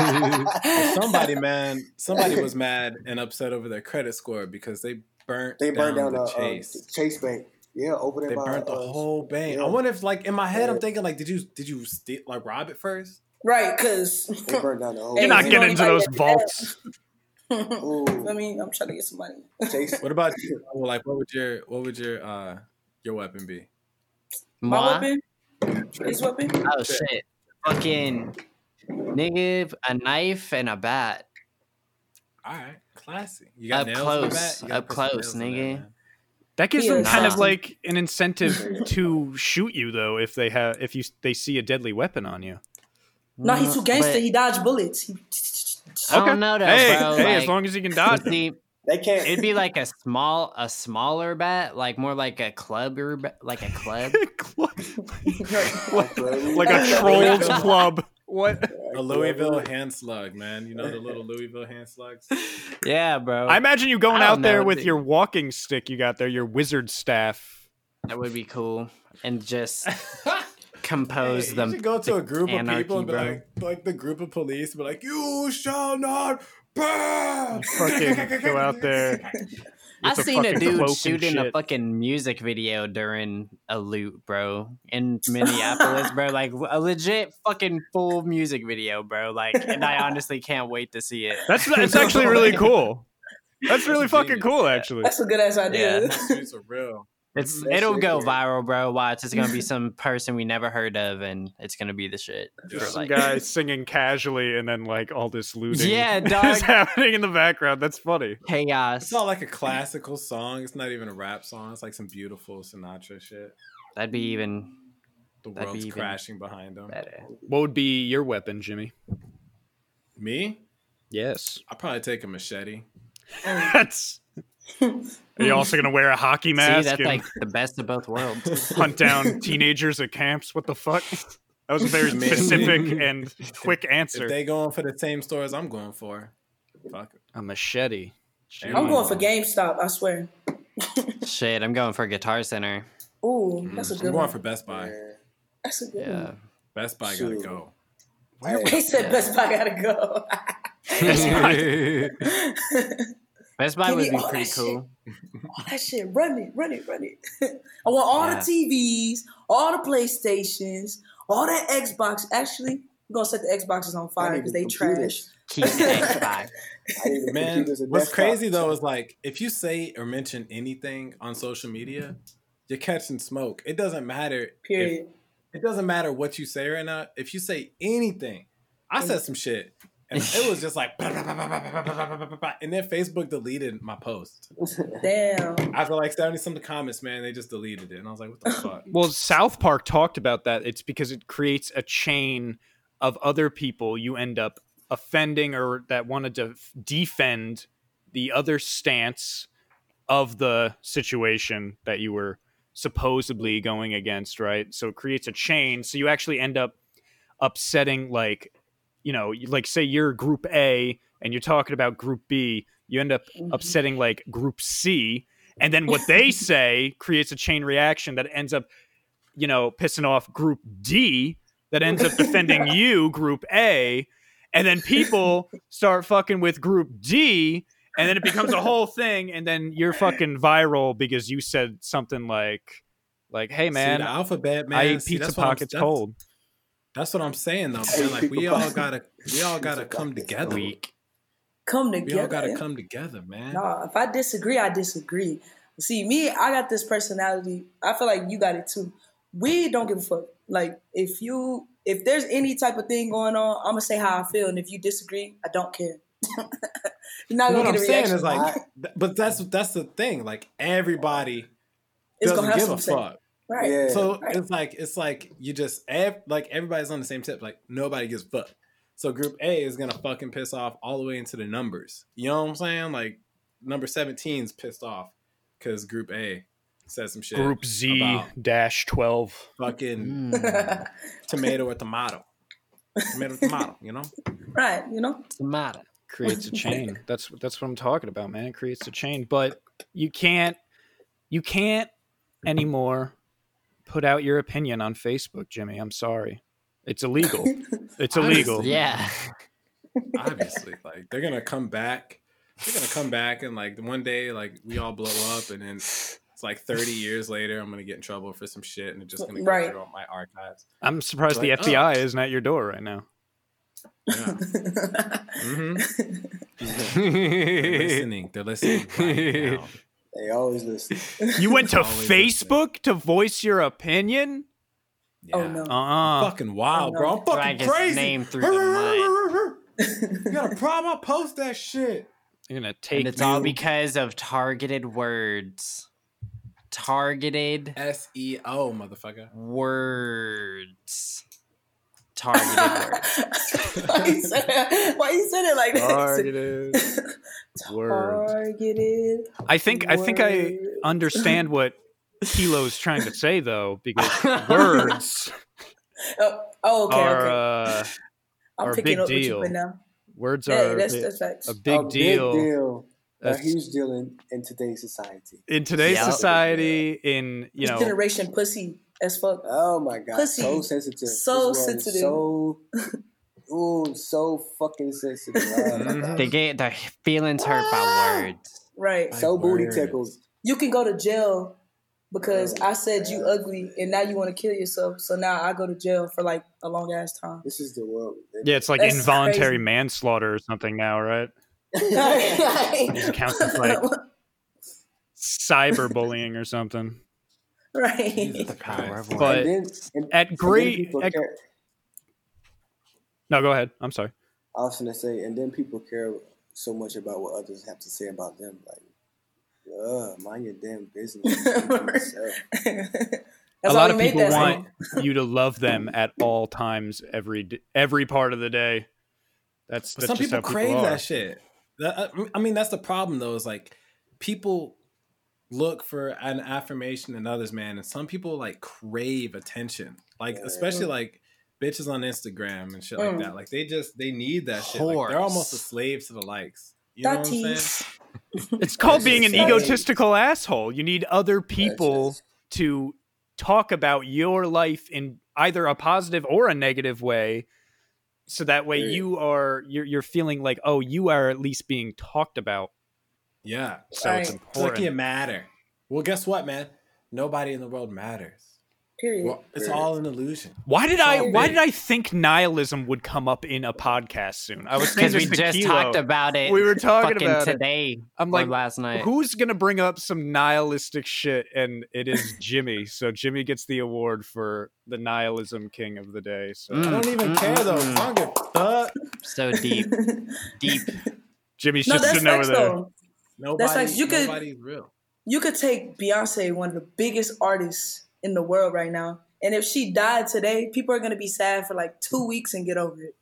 Speaker 5: Ooh.
Speaker 3: somebody, man, somebody was mad and upset over their credit score because they burnt
Speaker 5: they burned down,
Speaker 3: the
Speaker 5: a
Speaker 3: chase.
Speaker 5: Chase. Chase Bank. Yeah, over there
Speaker 3: They
Speaker 5: by,
Speaker 3: burnt the
Speaker 5: uh,
Speaker 3: whole bank.
Speaker 5: yeah.
Speaker 3: I wonder if, like, in my head, I'm thinking, like, did you did you steal, like rob it first?
Speaker 4: Right, because
Speaker 5: They burned down the whole.
Speaker 1: You're not
Speaker 4: you
Speaker 1: getting
Speaker 4: know
Speaker 1: into those vaults.
Speaker 5: Ooh,
Speaker 4: I mean, I'm trying to get some money.
Speaker 5: Chase.
Speaker 3: What about you? Like, what would your what would your uh your weapon be?
Speaker 4: My
Speaker 2: Moi?
Speaker 4: weapon, his weapon.
Speaker 2: Oh shit. Fucking nigga, a knife and a bat.
Speaker 3: All right, classy. You got
Speaker 2: Up
Speaker 3: nails in
Speaker 2: close,
Speaker 3: the back? You gotta
Speaker 2: up close,
Speaker 3: nails in there,
Speaker 2: nigga.
Speaker 3: Man.
Speaker 1: That gives them kind of like an incentive to shoot you, though, if they have if you they see a deadly weapon on you.
Speaker 4: No, he's too gangster.
Speaker 2: but
Speaker 4: He dodged bullets. He,
Speaker 2: I don't know though,
Speaker 1: hey,
Speaker 2: bro.
Speaker 1: hey,
Speaker 2: like,
Speaker 1: as long as you can dodge. them.
Speaker 2: see,
Speaker 5: They can't.
Speaker 2: it'd be like a small, a smaller bat, like more like a club ba- like a club.
Speaker 1: like a troll's club. What?
Speaker 3: A Louisville hand slug, man. You know the little Louisville hand slugs.
Speaker 2: yeah, bro.
Speaker 1: I imagine you going
Speaker 2: I
Speaker 1: out there
Speaker 2: know,
Speaker 1: with
Speaker 2: dude.
Speaker 1: your walking stick you got there, your wizard staff.
Speaker 2: that would be cool, and just compose
Speaker 3: Hey,
Speaker 2: them.
Speaker 3: You should go to a group of
Speaker 2: anarchy,
Speaker 3: people and be
Speaker 2: bro.
Speaker 3: like, like the group of police, be like, "You shall not pass."
Speaker 1: Fucking go out there.
Speaker 2: I
Speaker 1: with
Speaker 2: seen a dude shooting a fucking music video during a loot, bro, in Minneapolis, bro. Like a legit fucking full music video, bro. Like, and I honestly can't wait to see it.
Speaker 1: That's that's actually really cool. That's really fucking cool, actually.
Speaker 4: That's a good ass idea.
Speaker 2: Yeah.
Speaker 3: Those dudes are real.
Speaker 2: It's mm,
Speaker 5: That
Speaker 2: it'll go
Speaker 5: is-
Speaker 2: viral, bro. Watch, it's gonna be some person we never heard of, and it's gonna be the shit.
Speaker 3: Just
Speaker 2: for,
Speaker 1: Some
Speaker 2: like-
Speaker 1: guy singing casually and then like all this looting
Speaker 2: Yeah,
Speaker 1: is
Speaker 2: dog.
Speaker 1: happening in the background. That's funny.
Speaker 2: chaos.
Speaker 3: It's not like a classical song. It's not even a rap song. It's like some beautiful Sinatra shit.
Speaker 2: That'd be even
Speaker 3: The
Speaker 2: That'd be
Speaker 3: world's
Speaker 2: even
Speaker 3: crashing behind them.
Speaker 2: better.
Speaker 1: What would be your weapon, Jimmy?
Speaker 3: Me?
Speaker 1: Yes.
Speaker 3: I'd probably take a machete.
Speaker 1: That's. Are you also gonna wear a hockey mask?
Speaker 2: See,
Speaker 1: mask
Speaker 2: that's
Speaker 1: and
Speaker 2: like the best of both worlds.
Speaker 1: hunt down teenagers at camps? What the fuck? That was a very specific and quick answer.
Speaker 3: If they going for the same stores I'm going for, fuck it.
Speaker 1: a machete.
Speaker 4: I'm going for GameStop. I swear.
Speaker 2: Shit, I'm going for Guitar Center.
Speaker 4: Ooh, mm, that's a
Speaker 3: I'm
Speaker 4: good
Speaker 3: going
Speaker 4: one.
Speaker 3: for Best Buy.
Speaker 4: That's a good
Speaker 2: Yeah.
Speaker 4: one.
Speaker 3: Best Buy
Speaker 5: Shoot.
Speaker 3: gotta go.
Speaker 4: Where He said Best Buy gotta go.
Speaker 2: Best Buy
Speaker 4: Give
Speaker 2: would be
Speaker 4: all
Speaker 2: pretty
Speaker 4: that
Speaker 2: cool.
Speaker 4: all that shit. Run it, run it, run it. I want all
Speaker 2: Yeah.
Speaker 4: the TVs, all the PlayStations, all the Xbox. Actually, we're gonna set the Xboxes on fire because they
Speaker 5: computers.
Speaker 4: trash.
Speaker 2: Keep Xbox.
Speaker 5: I
Speaker 3: Man, what's crazy though is like if you say or mention anything on social media, you're catching smoke. It doesn't matter. if-
Speaker 4: Period.
Speaker 3: it doesn't matter what you say right now. If you say anything, I said some shit. And it was just like, and then Facebook deleted my post.
Speaker 4: Damn.
Speaker 3: After like 70 some comments, man, they just deleted it. And I was like, what the fuck?
Speaker 1: Well, South Park talked about that. It's because it creates a chain of other people you end up offending or that wanted to defend the other stance of the situation that you were supposedly going against, right? So it creates a chain. So you actually end up upsetting, like, you know, like say you're group A and you're talking about group B, you end up
Speaker 4: Mhm.
Speaker 1: upsetting like group C. And then what they say creates a chain reaction that ends up, you know, pissing off group D that ends up defending you, group A. And then people start fucking with group D. And then it becomes a whole thing. And then you're fucking viral because you said something like, like, hey
Speaker 3: See,
Speaker 1: man,
Speaker 3: the alphabet, man.
Speaker 1: I eat
Speaker 3: see,
Speaker 1: pizza pockets cold.
Speaker 3: That's what I'm saying though, man. Like we all gotta we all gotta come together.
Speaker 2: Weak.
Speaker 4: Come together.
Speaker 3: We all gotta come together, man.
Speaker 4: Nah, if I disagree, I disagree. See, me, I got this personality. I feel like you got it too. We don't give a fuck. Like, if you, if there's any type of thing going on, I'm gonna say how I feel, and if you disagree, I don't care. You're not gonna
Speaker 3: I'm
Speaker 4: get a
Speaker 3: saying
Speaker 4: reaction.
Speaker 3: is like, but that's that's the thing. Like everybody
Speaker 4: it's
Speaker 3: doesn't
Speaker 4: gonna have
Speaker 3: give a fuck.
Speaker 4: Right?
Speaker 5: Yeah.
Speaker 3: So
Speaker 4: Right.
Speaker 3: it's like it's like you just ev- like everybody's on the same tip. Like nobody gives a fuck. So group A is gonna fucking piss off all the way into the numbers. You know what I'm saying? Like number 17's pissed off because group A said some shit.
Speaker 1: Group Z dash twelve.
Speaker 3: fucking
Speaker 2: Mm,
Speaker 3: tomato or tomato. Tomato tomato, you know?
Speaker 4: right? You know,
Speaker 2: what's the matter?
Speaker 1: creates a chain. That's that's what I'm talking about, man. It creates a chain, but you can't you can't anymore put out your opinion on Facebook, Jimmy. I'm sorry. It's illegal. It's illegal.
Speaker 2: Yeah.
Speaker 3: Obviously. Like they're gonna come back. They're gonna come back and like one day like we all blow up and then It's like 30 years later, I'm gonna get in trouble for some shit, and it's just gonna go
Speaker 4: Right.
Speaker 3: through all my archives.
Speaker 1: I'm surprised
Speaker 3: Like,
Speaker 1: the FBI isn't at your door right now.
Speaker 3: Yeah. hmm They're listening. They're listening right now.
Speaker 5: They always listen.
Speaker 1: You went to
Speaker 3: Always listening.
Speaker 1: Facebook to voice your opinion?
Speaker 4: Oh
Speaker 3: Yeah.
Speaker 4: no.
Speaker 1: Uh-uh.
Speaker 3: Fucking wild,
Speaker 4: Oh,
Speaker 3: bro. I'm oh, fucking
Speaker 2: Drag his
Speaker 3: crazy.
Speaker 2: name through the
Speaker 3: you got a problem? I'll post that shit.
Speaker 1: You're gonna take
Speaker 2: and it's all because of targeted words. Targeted
Speaker 3: S E O, motherfucker.
Speaker 2: words. Targeted words.
Speaker 4: why, you said it, why you said it like that?
Speaker 1: targeted. Words.
Speaker 4: Targeted.
Speaker 1: I think I think I understand what Kilo's trying to say though, because words
Speaker 4: Oh, oh, okay,
Speaker 1: are
Speaker 4: okay.
Speaker 1: uh,
Speaker 4: I'm
Speaker 1: are a
Speaker 4: picking
Speaker 1: big
Speaker 4: up what you
Speaker 1: deal.
Speaker 4: put now.
Speaker 1: words
Speaker 4: Hey,
Speaker 1: are a,
Speaker 4: that's that's facts.
Speaker 1: a big
Speaker 5: a
Speaker 1: deal.
Speaker 5: Big deal. A
Speaker 1: That's-
Speaker 5: huge deal in, in today's society.
Speaker 1: in today's
Speaker 2: Yep.
Speaker 1: society. In you
Speaker 4: this
Speaker 1: know,
Speaker 4: generation pussy as fuck.
Speaker 5: Oh my god,
Speaker 4: Pussy.
Speaker 5: so sensitive.
Speaker 4: So sensitive.
Speaker 5: So, ooh, so fucking sensitive. My.
Speaker 2: They get their feelings hurt by ah! words.
Speaker 4: Right.
Speaker 3: Like
Speaker 5: so booty
Speaker 3: words.
Speaker 5: tickled.
Speaker 4: You can go to jail because
Speaker 5: Oh,
Speaker 4: I said you ugly and now you want to kill yourself. So now I go to jail for like a long ass time.
Speaker 5: This is the world.
Speaker 1: yeah, it's like
Speaker 4: That's
Speaker 1: involuntary
Speaker 4: crazy.
Speaker 1: manslaughter or something now, right? It counts as like cyberbullying or something.
Speaker 4: right.
Speaker 2: The power of
Speaker 1: But-
Speaker 5: and then, and,
Speaker 1: At great,
Speaker 5: people
Speaker 1: at,
Speaker 5: care-
Speaker 1: no, go ahead. I'm sorry.
Speaker 5: I was gonna say, and then people care so much about what others have to say about them. Like, uh, mind your damn business. Keep to yourself.
Speaker 4: That's
Speaker 1: a lot of people want you to love them at all times, every every part of the day. That's, that's
Speaker 3: some
Speaker 1: just
Speaker 3: people
Speaker 1: how
Speaker 3: crave
Speaker 1: are.
Speaker 3: that shit. That- I- I mean, that's the problem though. Is like people look for an affirmation in others, man, and some people like crave attention. Like
Speaker 5: Yeah.
Speaker 3: especially like bitches on Instagram and shit like
Speaker 4: Mm.
Speaker 3: that. Like they just they need that shit. Like, they're almost a slave to the likes. You know what I'm saying?
Speaker 1: It's called being an
Speaker 5: just like-
Speaker 1: egotistical asshole. You need other people to talk about your life in either a positive or a negative way so that way you are you're, you're feeling like oh you are at least being talked about
Speaker 3: Yeah.
Speaker 1: so it's
Speaker 4: important
Speaker 3: It's like you matter. Well, guess what, man? Nobody in the world matters.
Speaker 4: Period.
Speaker 3: Well, it's
Speaker 5: Period.
Speaker 3: all an illusion.
Speaker 1: why did i why
Speaker 3: fake.
Speaker 1: did i think nihilism would come up in a podcast soon i was
Speaker 2: Because we just
Speaker 1: Kilo.
Speaker 2: talked about it.
Speaker 1: we were talking
Speaker 2: fucking
Speaker 1: about it
Speaker 2: today.
Speaker 1: i'm like
Speaker 2: last night.
Speaker 1: who's gonna bring up some nihilistic shit and it is jimmy so jimmy gets the award for the nihilism king of the day so
Speaker 3: I don't even
Speaker 2: Mm,
Speaker 3: care
Speaker 2: mm,
Speaker 3: though.
Speaker 2: mm.
Speaker 3: I don't give a fuck.
Speaker 2: So deep, deep.
Speaker 1: jimmy's
Speaker 4: no,
Speaker 1: just
Speaker 4: that's
Speaker 1: sitting over there
Speaker 4: though.
Speaker 3: Nobody,
Speaker 4: like, you could-
Speaker 3: nobody's real.
Speaker 4: You could take Beyonce, one of the biggest artists in the world right now, and if she died today, people are gonna be sad for like two weeks and get over it.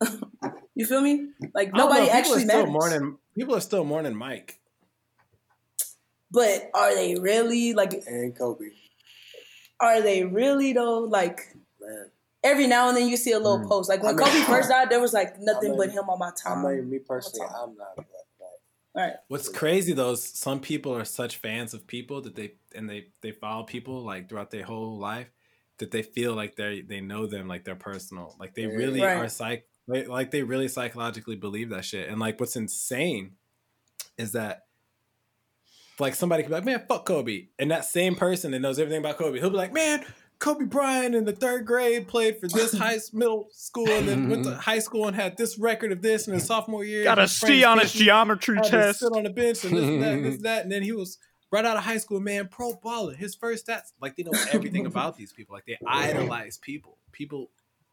Speaker 4: you feel me? Like
Speaker 3: I don't know,
Speaker 4: nobody actually
Speaker 3: still
Speaker 4: matters.
Speaker 3: mourning. People are still mourning Mike.
Speaker 4: But are they really like?
Speaker 5: and Kobe,
Speaker 4: Are they really though? Like
Speaker 5: man.
Speaker 4: every now and then you see a little
Speaker 1: Mm.
Speaker 4: post. Like when
Speaker 5: I mean-
Speaker 4: Kobe first died, there was like nothing
Speaker 5: I mean-
Speaker 4: but him on my
Speaker 5: I
Speaker 4: time.
Speaker 5: mean, me personally. I'm not.
Speaker 4: Right.
Speaker 3: What's crazy though is some people are such fans of people that they and they they follow people like throughout their whole life that they feel like they they know them like they're personal. Like they really
Speaker 4: Right.
Speaker 3: are psych like like they really psychologically believe that shit. And like what's insane is that like somebody could be like, man, fuck Kobe. And that same person that knows everything about Kobe, he'll be like, man, Kobe Bryant in the third grade played for this high middle school and then went to high school and had this record of this in his sophomore year.
Speaker 1: got a
Speaker 3: his
Speaker 1: c
Speaker 3: friends
Speaker 1: on his geometry
Speaker 3: had
Speaker 1: test
Speaker 3: sit on the bench and this and that, this and that, and then he was right out of high school, man, pro baller. His first stats, like they know everything about these people. Like they idolize people. People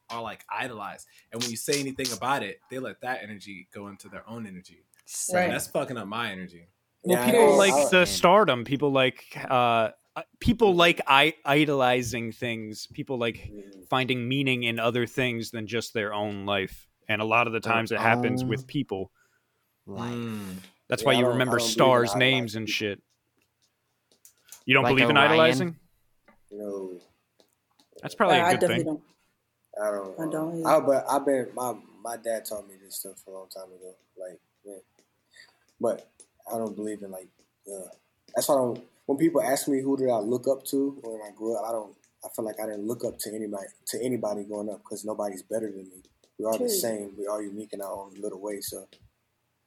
Speaker 3: are like idolized, and when you say anything about it, they let that energy go into their own energy.
Speaker 4: Right.
Speaker 3: And that's fucking up my energy.
Speaker 1: Well,
Speaker 5: Yeah,
Speaker 1: people like the stardom. People like uh, uh, people like I- idolizing things. People like finding meaning in other things than just their own life. And a lot of the
Speaker 2: Their
Speaker 1: times it happens with people.
Speaker 2: Life.
Speaker 3: Mm.
Speaker 1: That's
Speaker 5: Yeah,
Speaker 1: why
Speaker 5: I
Speaker 1: you
Speaker 5: don't- I
Speaker 1: remember
Speaker 5: don't believe in
Speaker 1: stars'
Speaker 5: idolizing
Speaker 1: names and
Speaker 5: people.
Speaker 1: shit. You don't
Speaker 2: Like
Speaker 1: believe in
Speaker 2: Orion?
Speaker 1: idolizing?
Speaker 5: no,
Speaker 1: That's probably
Speaker 4: I
Speaker 1: a good
Speaker 4: definitely
Speaker 1: thing.
Speaker 4: don't.
Speaker 5: I don't.
Speaker 4: I don't either.
Speaker 5: I, but I've been my my dad taught me this stuff a long time ago. Like, yeah. but I don't believe in like. Uh, that's why I don't. When people ask me who did I look up to when I grew up, I don't. I feel like I didn't look up to anybody to anybody growing up because nobody's better than me. We are the same. We are unique in our own little way. So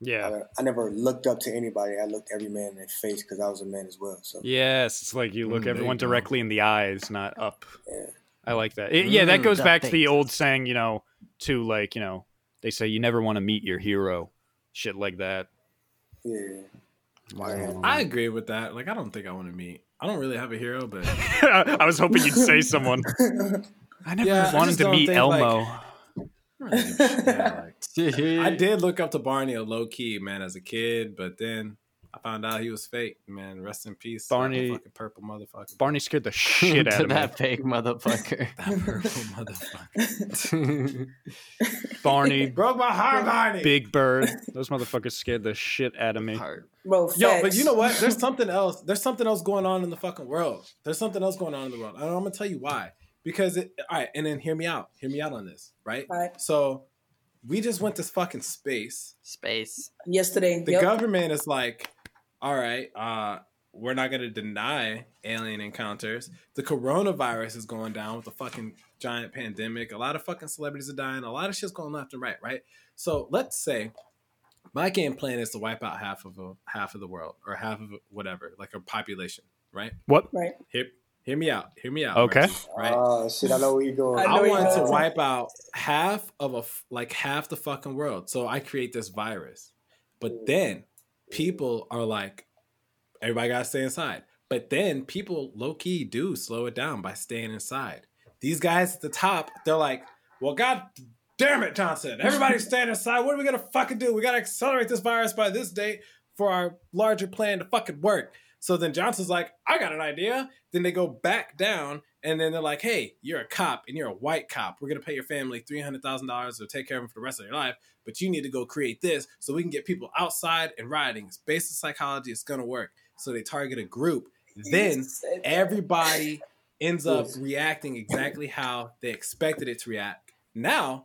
Speaker 1: Yeah.
Speaker 5: I, I never looked up to anybody. I looked every man in the face because I was a man as well. So
Speaker 1: Yes, it's like you look
Speaker 3: Mm, there
Speaker 1: everyone
Speaker 3: you
Speaker 1: directly in the eyes, not up.
Speaker 5: Yeah.
Speaker 1: I like that. It- yeah, that
Speaker 2: Mm,
Speaker 1: goes back to the old saying, you know, to like, you know, they say you never want to meet your hero, shit like that.
Speaker 5: yeah,
Speaker 2: Wow.
Speaker 3: I agree with that. Like, I don't think I want to meet. I don't really have a hero, but
Speaker 1: I was hoping you'd say someone. I never
Speaker 3: Yeah,
Speaker 1: wanted
Speaker 3: just
Speaker 1: to
Speaker 3: don't
Speaker 1: meet
Speaker 3: think,
Speaker 1: Elmo.
Speaker 3: like- Yeah, like, I did look up to Barney a low key man as a kid, but then I found out he was fake. Man, rest in peace,
Speaker 1: Barney-
Speaker 3: fucking purple motherfucker.
Speaker 1: Barney scared the shit out
Speaker 2: to
Speaker 1: of me.
Speaker 2: that fake motherfucker.
Speaker 3: that purple motherfucker
Speaker 1: Barney,
Speaker 3: broke my heart, Barney.
Speaker 1: Big Bird, those motherfuckers scared the shit out of me.
Speaker 2: Heart.
Speaker 4: Bro,
Speaker 3: Yo, but you know what? There's something else. There's something else going on in the fucking world. There's something else going on in the world. And I'm gonna tell you why. Because it. All right, and then hear me out. Hear me out on this. Right.
Speaker 4: All right.
Speaker 3: So, we just went to fucking space.
Speaker 2: Space.
Speaker 4: Yesterday.
Speaker 3: The
Speaker 4: yep.
Speaker 3: government is like, all right, uh, we're not gonna deny alien encounters. The coronavirus is going down with the fucking giant pandemic. A lot of fucking celebrities are dying. A lot of shit's going left and right. Right. So let's say my game plan is to wipe out half of a, half of the world or half of whatever, like a population, right?
Speaker 1: What?
Speaker 4: Right.
Speaker 3: Hear, hear me out. Hear me out.
Speaker 1: Okay.
Speaker 3: Reggie, right.
Speaker 5: Oh shit! I know where you're going.
Speaker 4: I
Speaker 3: I, want to wipe out half of a like half the fucking world. So I create this virus. But mm. then people are like, everybody gotta stay inside. But then people low key do slow it down by staying inside. These guys at the top, they're like, well, god damn it, Johnson. Everybody's staying inside. What are we gonna fucking do? We gotta accelerate this virus by this date for our larger plan to fucking work. So then Johnson's like, I got an idea. Then they go back down and then they're like, hey, you're a cop and you're a white cop. We're going to pay your family $300,000 to take care of them for the rest of their life. But you need to go create this so we can get people outside and rioting. It's basic psychology. It's going to work. So they target a group. Then everybody ends up reacting exactly how they expected it to react. Now,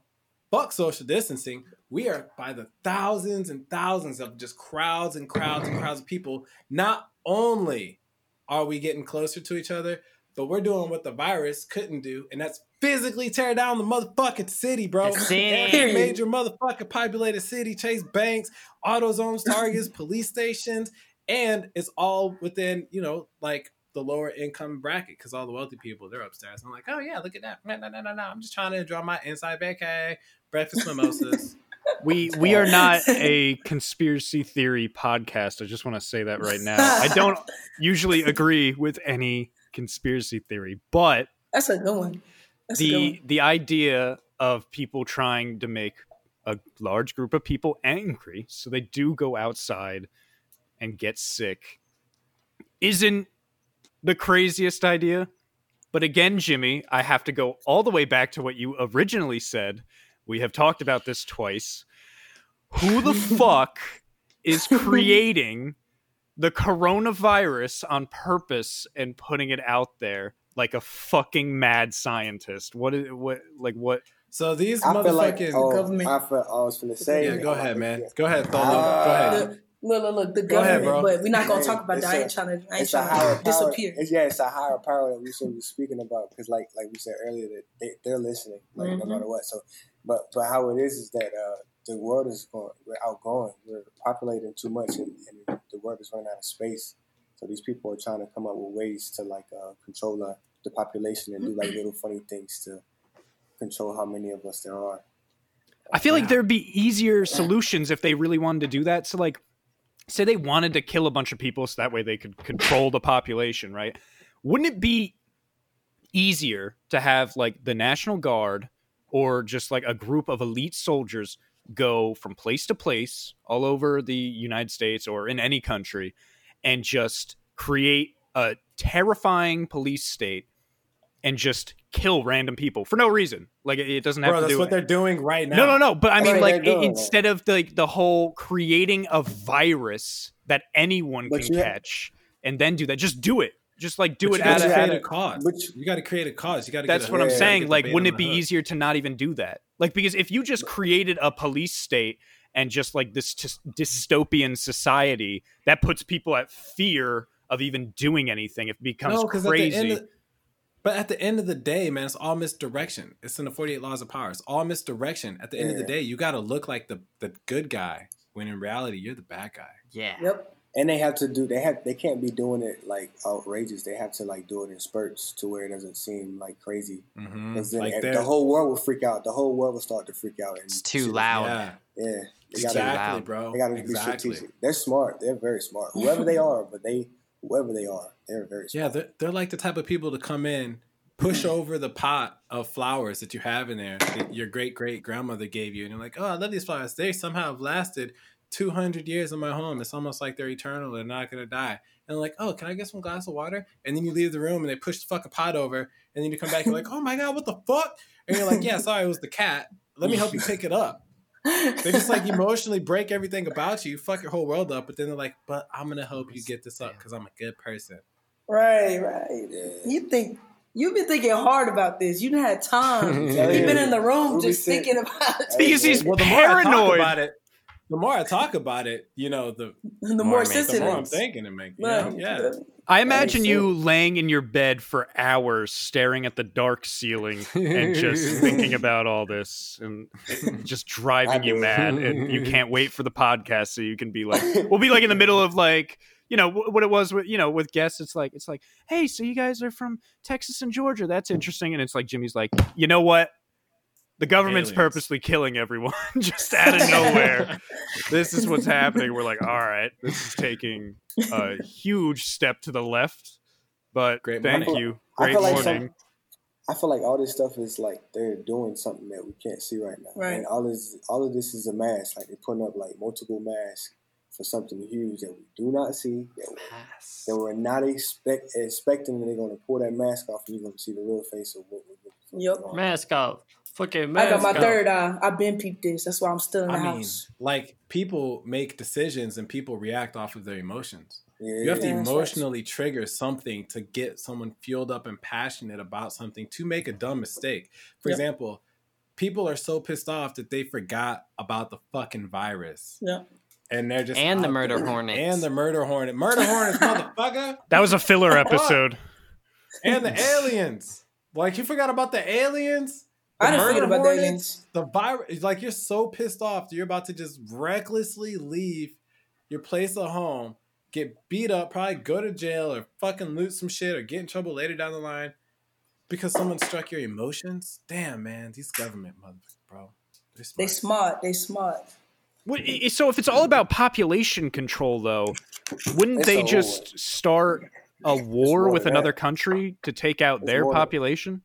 Speaker 3: fuck social distancing. We are by the thousands and thousands of just crowds and crowds and crowds of people. Not only are we getting closer to each other, but we're doing what the virus couldn't do, and that's physically tear down the motherfucking city, bro.
Speaker 2: The city.
Speaker 3: Every major motherfucking populated city, Chase Banks, AutoZone's, Targets, police stations, and it's all within, you know, like the lower income bracket because all the wealthy people they're upstairs. I'm like, oh yeah, look at that. No, no, no, no, no. I'm just trying to enjoy my inside vacay, breakfast mimosas.
Speaker 1: We we are not a conspiracy theory podcast. I just want to say that right now. I don't usually agree with any conspiracy theory, but
Speaker 4: That's a good one. That's a good
Speaker 1: the
Speaker 4: one.
Speaker 1: the idea of people trying to make a large group of people angry so they do go outside and get sick isn't the craziest idea but again jimmy i have to go all the way back to what you originally said we have talked about this twice who the fuck is creating the coronavirus on purpose and putting it out there like a fucking mad scientist. What is what like what?
Speaker 3: So these
Speaker 5: I feel like
Speaker 3: motherfucking
Speaker 5: oh,
Speaker 4: government.
Speaker 5: I, feel, I was finna say.
Speaker 3: yeah, go ahead,
Speaker 5: like,
Speaker 3: man.
Speaker 5: yeah.
Speaker 3: Go ahead, Solo.
Speaker 5: Ah.
Speaker 3: go ahead.
Speaker 4: The- look, look, look. The
Speaker 3: Go ahead,
Speaker 4: government,
Speaker 3: bro.
Speaker 4: but we're not gonna talk about
Speaker 5: It's
Speaker 4: that. I ain't trying to. I ain't
Speaker 5: It's a higher power.
Speaker 4: disappear.
Speaker 5: It's, yeah, it's a higher power that we should be speaking about because, like, like we said earlier, that they, they're listening, like no
Speaker 4: Mhm.
Speaker 5: matter what. So, but but how it is is that uh, the world is going, we're outgoing, we're populating too much, and, and the world is running out of space. So these people are trying to come up with ways to like uh, control the, the population and do like little funny things to control how many of us there are.
Speaker 1: I feel like there'd be easier solutions if they really wanted to do that. So like, say they wanted to kill a bunch of people so that way they could control the population, right? Wouldn't it be easier to have like the National Guard or just like a group of elite soldiers go from place to place all over the United States or in any country and just create a terrifying police state and just kill random people for no reason. Like it- it doesn't have
Speaker 3: Bro,
Speaker 1: to
Speaker 3: that's
Speaker 1: do
Speaker 3: what they're doing right now.
Speaker 1: no, no, no. But I mean, like
Speaker 5: they're
Speaker 1: i-
Speaker 5: doing
Speaker 1: instead of the, like the whole creating a virus that anyone
Speaker 5: But
Speaker 1: can
Speaker 5: ha-
Speaker 1: catch and then do that, just do it. Just like do
Speaker 3: But
Speaker 1: it
Speaker 3: you
Speaker 1: out of.
Speaker 3: create a cause.
Speaker 5: which-
Speaker 3: you got to create a cause. You got to.
Speaker 1: That's
Speaker 3: get
Speaker 1: what I'm saying. Like, wouldn't it be
Speaker 3: hook.
Speaker 1: easier to not even do that? Like, because if you just created a police state and just like this tis- dystopian society that puts people at fear of even doing anything, it becomes
Speaker 3: No, 'cause at the end
Speaker 1: crazy.
Speaker 3: of- but at the end of the day, man, it's all misdirection. It's in the 48 laws of power. It's all misdirection. At the end of the day, you got to look like the, the good guy when in reality you're the bad guy.
Speaker 2: Yeah.
Speaker 4: Yep.
Speaker 5: And they have to do. They have. They can't be doing it like outrageous. They have to like do it in spurts to where it doesn't seem like crazy.
Speaker 3: Mm-hmm.
Speaker 5: Then
Speaker 3: Like
Speaker 5: ev- the whole world will freak out. The whole world will start to freak out. And
Speaker 2: It's too
Speaker 5: shit.
Speaker 2: loud.
Speaker 3: yeah,
Speaker 5: Yeah, they gotta,
Speaker 3: exactly,
Speaker 2: loud.
Speaker 3: bro.
Speaker 5: they gotta
Speaker 3: exactly.
Speaker 5: be strategic. They're smart. They're very smart. Whoever they are, but they whoever they are, they're very
Speaker 3: Yeah, they're, they're like the type of people to come in, push over the pot of flowers that you have in there that your great great grandmother gave you, and you're like, oh, I love these flowers. They somehow have lasted 200 years in my home. It's almost like they're eternal. They're not gonna die. And like, oh, can I get some glass of water? And then you leave the room and they push the fucking pot over, and then you come back, you're like, oh my god, what the fuck? And you're like, yeah, sorry, it was the cat. Let me help you pick it up. They just like emotionally break everything about you, fuck your whole world up, but then they're like, but I'm gonna help you get this up because I'm a good person.
Speaker 4: Right, right. You think you've been thinking hard about this. You didn't have time.
Speaker 2: Yeah,
Speaker 4: You've been in the room just thinking about it.
Speaker 1: Because he's
Speaker 3: Well, the more I talk
Speaker 1: paranoid.
Speaker 3: about it, the more I talk about it, you know, the,
Speaker 4: the
Speaker 2: more
Speaker 4: more
Speaker 2: it makes-
Speaker 3: the
Speaker 4: sensitive.
Speaker 3: more I'm thinking it makes. You know? Yeah.
Speaker 1: I imagine you
Speaker 5: sense.
Speaker 1: laying in your bed for hours staring at the dark ceiling and just thinking about all this and just driving you mad and you can't wait for the podcast so you can be like we'll be like in the middle of like you know what it was with you know with guests it's like it's like hey so you guys are from Texas and Georgia that's interesting and it's like Jimmy's like you know what the government's
Speaker 3: Aliens.
Speaker 1: purposely killing everyone just out of nowhere this is what's happening we're like all right this is taking a huge step to the left. But
Speaker 3: Great
Speaker 1: thank
Speaker 3: morning.
Speaker 1: you.
Speaker 5: I
Speaker 1: Great
Speaker 5: feel like
Speaker 1: morning.
Speaker 5: some- I feel like all this stuff is like they're doing something that we can't see right now.
Speaker 4: Right.
Speaker 5: And all this all of this is a mask. Like they're putting up like multiple masks for something huge that we do not see, that, we-
Speaker 2: Yes.
Speaker 5: that we're not expect, expecting that they're gonna pull that mask off and you're gonna see the real face of what we're looking for.
Speaker 4: Yep.
Speaker 2: Mask off. Fucking
Speaker 4: I got my third eye. I've been peeped this. That's why I'm still in the
Speaker 3: I mean, like people make decisions and people react off of their emotions.
Speaker 5: Yeah,
Speaker 3: You have to
Speaker 4: Yeah, that's right.
Speaker 3: emotionally trigger something to get someone fueled up and passionate about something to make a dumb mistake. For
Speaker 4: Yep.
Speaker 3: example, people are so pissed off that they forgot about the fucking virus.
Speaker 4: Yeah.
Speaker 3: And they're just
Speaker 2: And the murder
Speaker 3: there.
Speaker 2: hornets.
Speaker 3: And the murder hornet. Murder hornets, motherfucker.
Speaker 1: That was a filler episode.
Speaker 3: And the aliens. Like you forgot about the aliens?
Speaker 4: I
Speaker 3: The
Speaker 4: didn't forget
Speaker 3: murder
Speaker 4: about the
Speaker 3: hornets?
Speaker 4: aliens.
Speaker 3: the virus like you're so pissed off that you're about to just recklessly leave your place of home get beat up probably go to jail or fucking loot some shit or get in trouble later down the line because someone struck your emotions damn man these government motherfuckers bro they're smart.
Speaker 4: They smart. They smart.
Speaker 1: What- So if it's all about population control, though, wouldn't
Speaker 5: It's
Speaker 1: they
Speaker 5: a war.
Speaker 1: just start a war
Speaker 5: more
Speaker 1: with another country to take out
Speaker 5: It's
Speaker 1: their
Speaker 5: more than-
Speaker 1: population?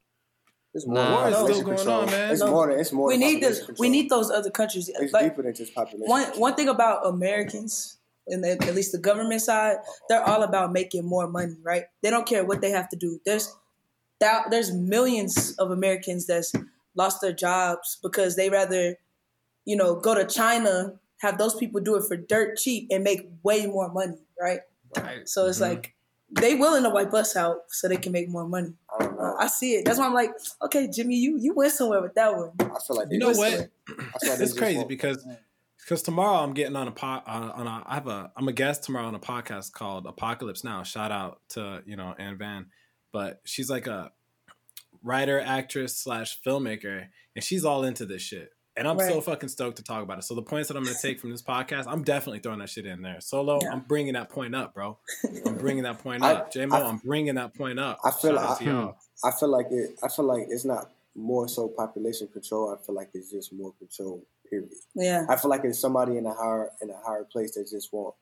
Speaker 5: It's
Speaker 2: Nah.
Speaker 5: more than
Speaker 2: War is
Speaker 3: still going
Speaker 5: control.
Speaker 3: on, man.
Speaker 5: It's
Speaker 4: No.
Speaker 5: more than it's more
Speaker 4: We need
Speaker 5: population
Speaker 4: this. We need those other countries.
Speaker 5: it's
Speaker 4: Like
Speaker 5: deeper than just population.
Speaker 4: one one thing about Americans, and at at least the government side, they're all about making more money. Right? They don't care what they have to do. There's thou- there's millions of Americans that's lost their jobs because they rather, you know, go to China, have those people do it for dirt cheap and make way more money. Right?
Speaker 2: Right.
Speaker 4: So it's
Speaker 3: Mhm.
Speaker 4: like they willing to wipe us out so they can make more money.
Speaker 5: I
Speaker 4: Uh. I see it. That's why I'm like, okay, Jimmy, you you went somewhere with that one.
Speaker 5: I feel like
Speaker 3: you know what
Speaker 5: I feel like
Speaker 3: it's
Speaker 5: just
Speaker 3: crazy
Speaker 5: want-
Speaker 3: because because tomorrow I'm getting on a pod uh, on a I have a I'm a guest tomorrow on a podcast called Apocalypse Now. Shout out to you know Ann Van, but she's like a writer, actress slash filmmaker, and she's all into this shit. And I'm so fucking stoked to talk about it. So the points that I'm gonna take from this podcast, I'm definitely throwing that shit in there. Solo,
Speaker 4: Yeah.
Speaker 3: I'm bringing that point up, bro. I'm bringing that point
Speaker 5: I-
Speaker 3: up. J Mo,
Speaker 5: I-
Speaker 3: I'm bringing that point up.
Speaker 5: I feel
Speaker 3: Shout
Speaker 5: like-
Speaker 3: to y'all. Hmm.
Speaker 5: I feel like it. I feel like it's not more so population control. I feel like it's just more control. Period.
Speaker 4: Yeah.
Speaker 5: I feel like it's somebody in a higher in a higher place that just want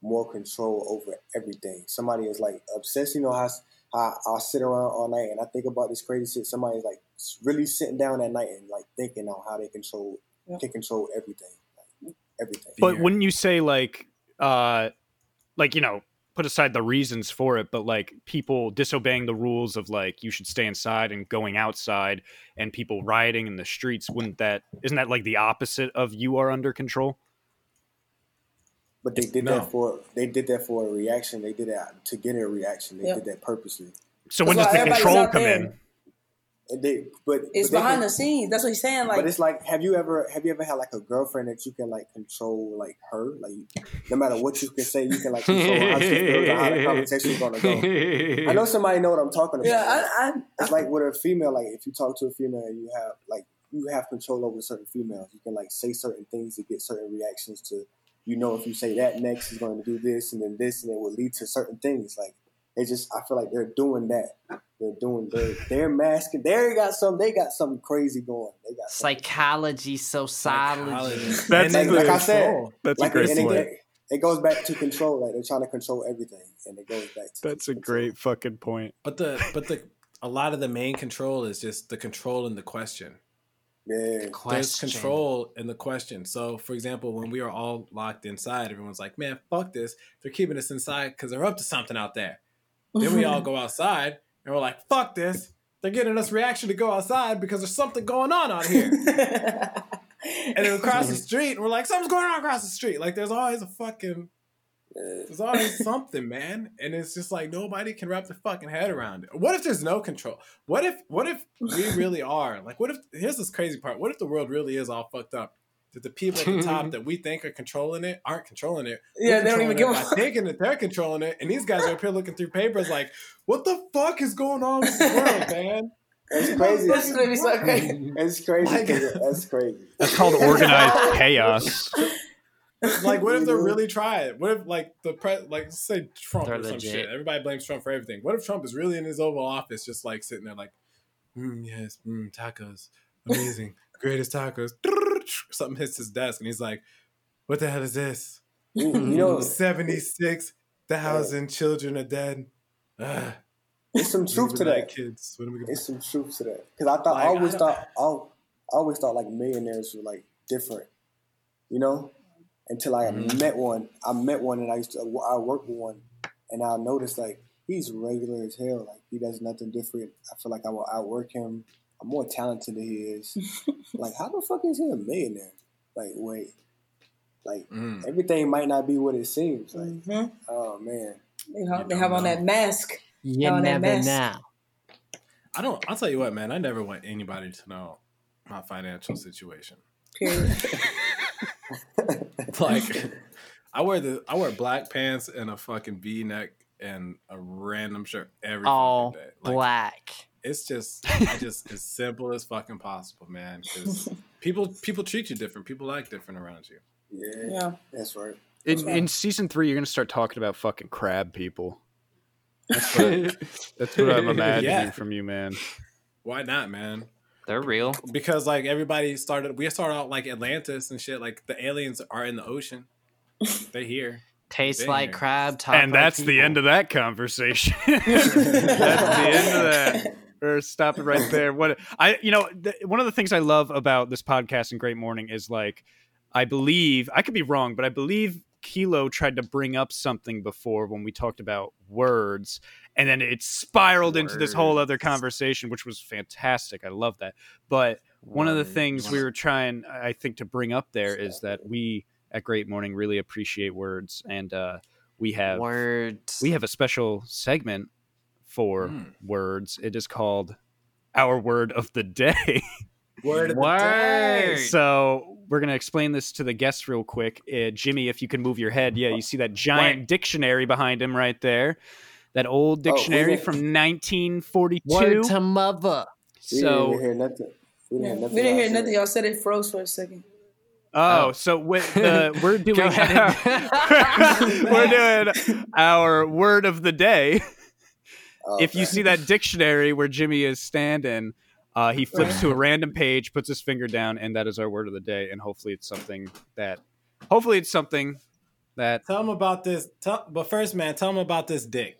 Speaker 5: more control over everything. Somebody is like obsessed. You know how how I'll sit around all night and I think about this crazy shit. Somebody's like really sitting down at night and like thinking on how they control
Speaker 4: Yep.
Speaker 5: can control everything, like, everything.
Speaker 1: But
Speaker 3: Fear.
Speaker 1: wouldn't you say like, uh, like you know, put aside the reasons for it, but like people disobeying the rules of like you should stay inside and going outside, and people rioting in the streets, wouldn't that isn't that like the opposite of you are under control?
Speaker 5: But they did
Speaker 3: No.
Speaker 5: that for they did that for a reaction. They did that to get a reaction. They
Speaker 4: Yep.
Speaker 5: did that purposely.
Speaker 1: So when does
Speaker 4: why
Speaker 1: the control come
Speaker 4: there.
Speaker 1: in?
Speaker 5: And they, but
Speaker 4: It's
Speaker 5: but
Speaker 4: behind
Speaker 5: can-
Speaker 4: the scenes. That's what he's saying. Like,
Speaker 5: but it's like, have you ever have you ever had like a girlfriend that you can like control like her? Like no matter what you can say, you can like control how she how the conversation is gonna go. I know somebody know what I'm talking about.
Speaker 4: yeah, I, I,
Speaker 5: it's like with a female, like if you talk to a female and you have like you have control over certain females. You can like say certain things to get certain reactions to. You know, if you say that next, is going to do this, and then this, and it will lead to certain things. Like they just, I feel like they're doing that. They're doing they're, they're masking. They got some. They got something crazy going. They got something-
Speaker 2: Psychology, sociology.
Speaker 1: That's
Speaker 3: And like
Speaker 5: Like I said,
Speaker 3: said,
Speaker 1: That's
Speaker 5: like
Speaker 1: a great
Speaker 5: and it,
Speaker 1: point.
Speaker 5: it goes back to control. Like they're trying to control everything, and it goes back to
Speaker 1: That's a great fucking point.
Speaker 3: but the but the a lot of the main control is just the control in the question.
Speaker 5: Yeah,
Speaker 3: There's
Speaker 2: Question.
Speaker 3: control in the question. So, for example, when we are all locked inside, everyone's like, "Man, fuck this! They're keeping us inside because they're up to something out there." Then we all go outside and we're like, "Fuck this! They're getting us reaction to go outside because there's something going on out here." and then across the street, and we're like, "Something's going on across the street." Like, there's always a fucking, there's always uh. something, man. And it's just like nobody can wrap their fucking head around it. What if there's no control? What if, what if we really are like? What if? Here's this crazy part. What if the world really is all fucked up? That the people at the top that we think are controlling it aren't controlling it. We're
Speaker 4: Yeah, they don't even
Speaker 3: controlling
Speaker 4: give
Speaker 3: it
Speaker 4: a
Speaker 3: by thinking that they're controlling it, and these guys are up here looking through papers like, "What the fuck is going on with the world, man?"
Speaker 5: It's crazy.
Speaker 4: That's gonna be so crazy.
Speaker 5: It's crazy.
Speaker 3: Like-
Speaker 5: that's crazy.
Speaker 1: That's called organized chaos.
Speaker 3: like, what if they're really trying? What if, like, the pre, like, say Trump
Speaker 2: They're
Speaker 3: or some
Speaker 2: legit.
Speaker 3: shit? Everybody blames Trump for everything. What if Trump is really in his Oval Office, just like sitting there, like, mm, yes, mm, tacos, amazing, greatest tacos. Something hits his desk, and he's like, "What the hell is this?
Speaker 5: You, know,
Speaker 3: Seventy-six thousand children are dead. Ugh,
Speaker 5: there's some truth to that.
Speaker 3: Kids, what am I gonna
Speaker 5: There's some truth to that. Because I thought
Speaker 3: Like,
Speaker 5: I always
Speaker 3: I
Speaker 5: thought I, I always thought like millionaires were like different, you know. Until I
Speaker 3: Mhm.
Speaker 5: met one, I met one, and I used to I worked with one, and I noticed like he's regular as hell. Like he does nothing different. I feel like I will outwork him. I'm more talented than he is. like how the fuck is he a millionaire? Like wait, like
Speaker 3: Mm.
Speaker 5: everything might not be what it seems. Like
Speaker 4: Mhm.
Speaker 5: oh man,
Speaker 4: They have,
Speaker 3: You
Speaker 4: they have
Speaker 3: don't
Speaker 4: on that mask.
Speaker 2: You
Speaker 4: Oh, that
Speaker 2: never
Speaker 4: mess.
Speaker 2: know.
Speaker 3: I don't. I'll tell you what, man. I never want anybody to know my financial situation.
Speaker 4: Period.
Speaker 3: like I wear the I wear black pants and a fucking V neck and a random shirt every
Speaker 2: All
Speaker 3: fucking day. Like,
Speaker 2: black.
Speaker 3: It's just I just as simple as fucking possible, man. Because people people treat you different. People like different around you.
Speaker 5: yeah,
Speaker 4: yeah.
Speaker 5: that's right.
Speaker 1: In, in season three, you're gonna start talking about fucking crab people. That's what, that's what I'm imagining
Speaker 3: Yeah.
Speaker 1: from you, man.
Speaker 3: Why not, man?
Speaker 2: They're real.
Speaker 3: Because like everybody started, we started out like Atlantis and shit. Like the aliens are in the ocean. They here.
Speaker 2: Tastes
Speaker 3: Been
Speaker 2: like
Speaker 3: here.
Speaker 2: crab.
Speaker 1: And
Speaker 2: like
Speaker 1: that's the end of that conversation. that's the end of that. We're it right there. What I, you know, th- one of the things I love about this podcast and Great Morning is like, I believe I could be wrong, but I believe Kilo tried to bring up something before when we talked about words, and then it spiraled into this whole other conversation, which was fantastic. I love that. But one of the things we were trying, I think, to bring up there is that we at Great Morning really appreciate words, and uh, we have
Speaker 2: words.
Speaker 1: we have a special segment for
Speaker 3: Mm.
Speaker 1: words. It is called our word of the day.
Speaker 3: Word of the day.
Speaker 1: so we're gonna explain this to the guests real quick. Uh, Jimmy, if you can move your head, yeah, you see that giant dictionary behind him right there. That old
Speaker 5: Oh,
Speaker 1: dictionary
Speaker 5: didn't-
Speaker 1: from 1942.
Speaker 2: Word to mother.
Speaker 5: We didn't hear nothing. We didn't, hear nothing.
Speaker 4: didn't hear
Speaker 5: y'all
Speaker 4: nothing.
Speaker 5: said.
Speaker 4: Y'all said it froze for a second.
Speaker 1: Oh,
Speaker 2: Oh.
Speaker 1: so with the, we're doing we're doing our word of the day.
Speaker 5: Oh,
Speaker 1: if you see that dictionary where Jimmy is standing, uh, he flips to a random page, puts his finger down, and that is our word of the day. And hopefully, it's something that, hopefully, it's something that.
Speaker 3: Tell him about this. Tell, but first, man, tell him about this dick.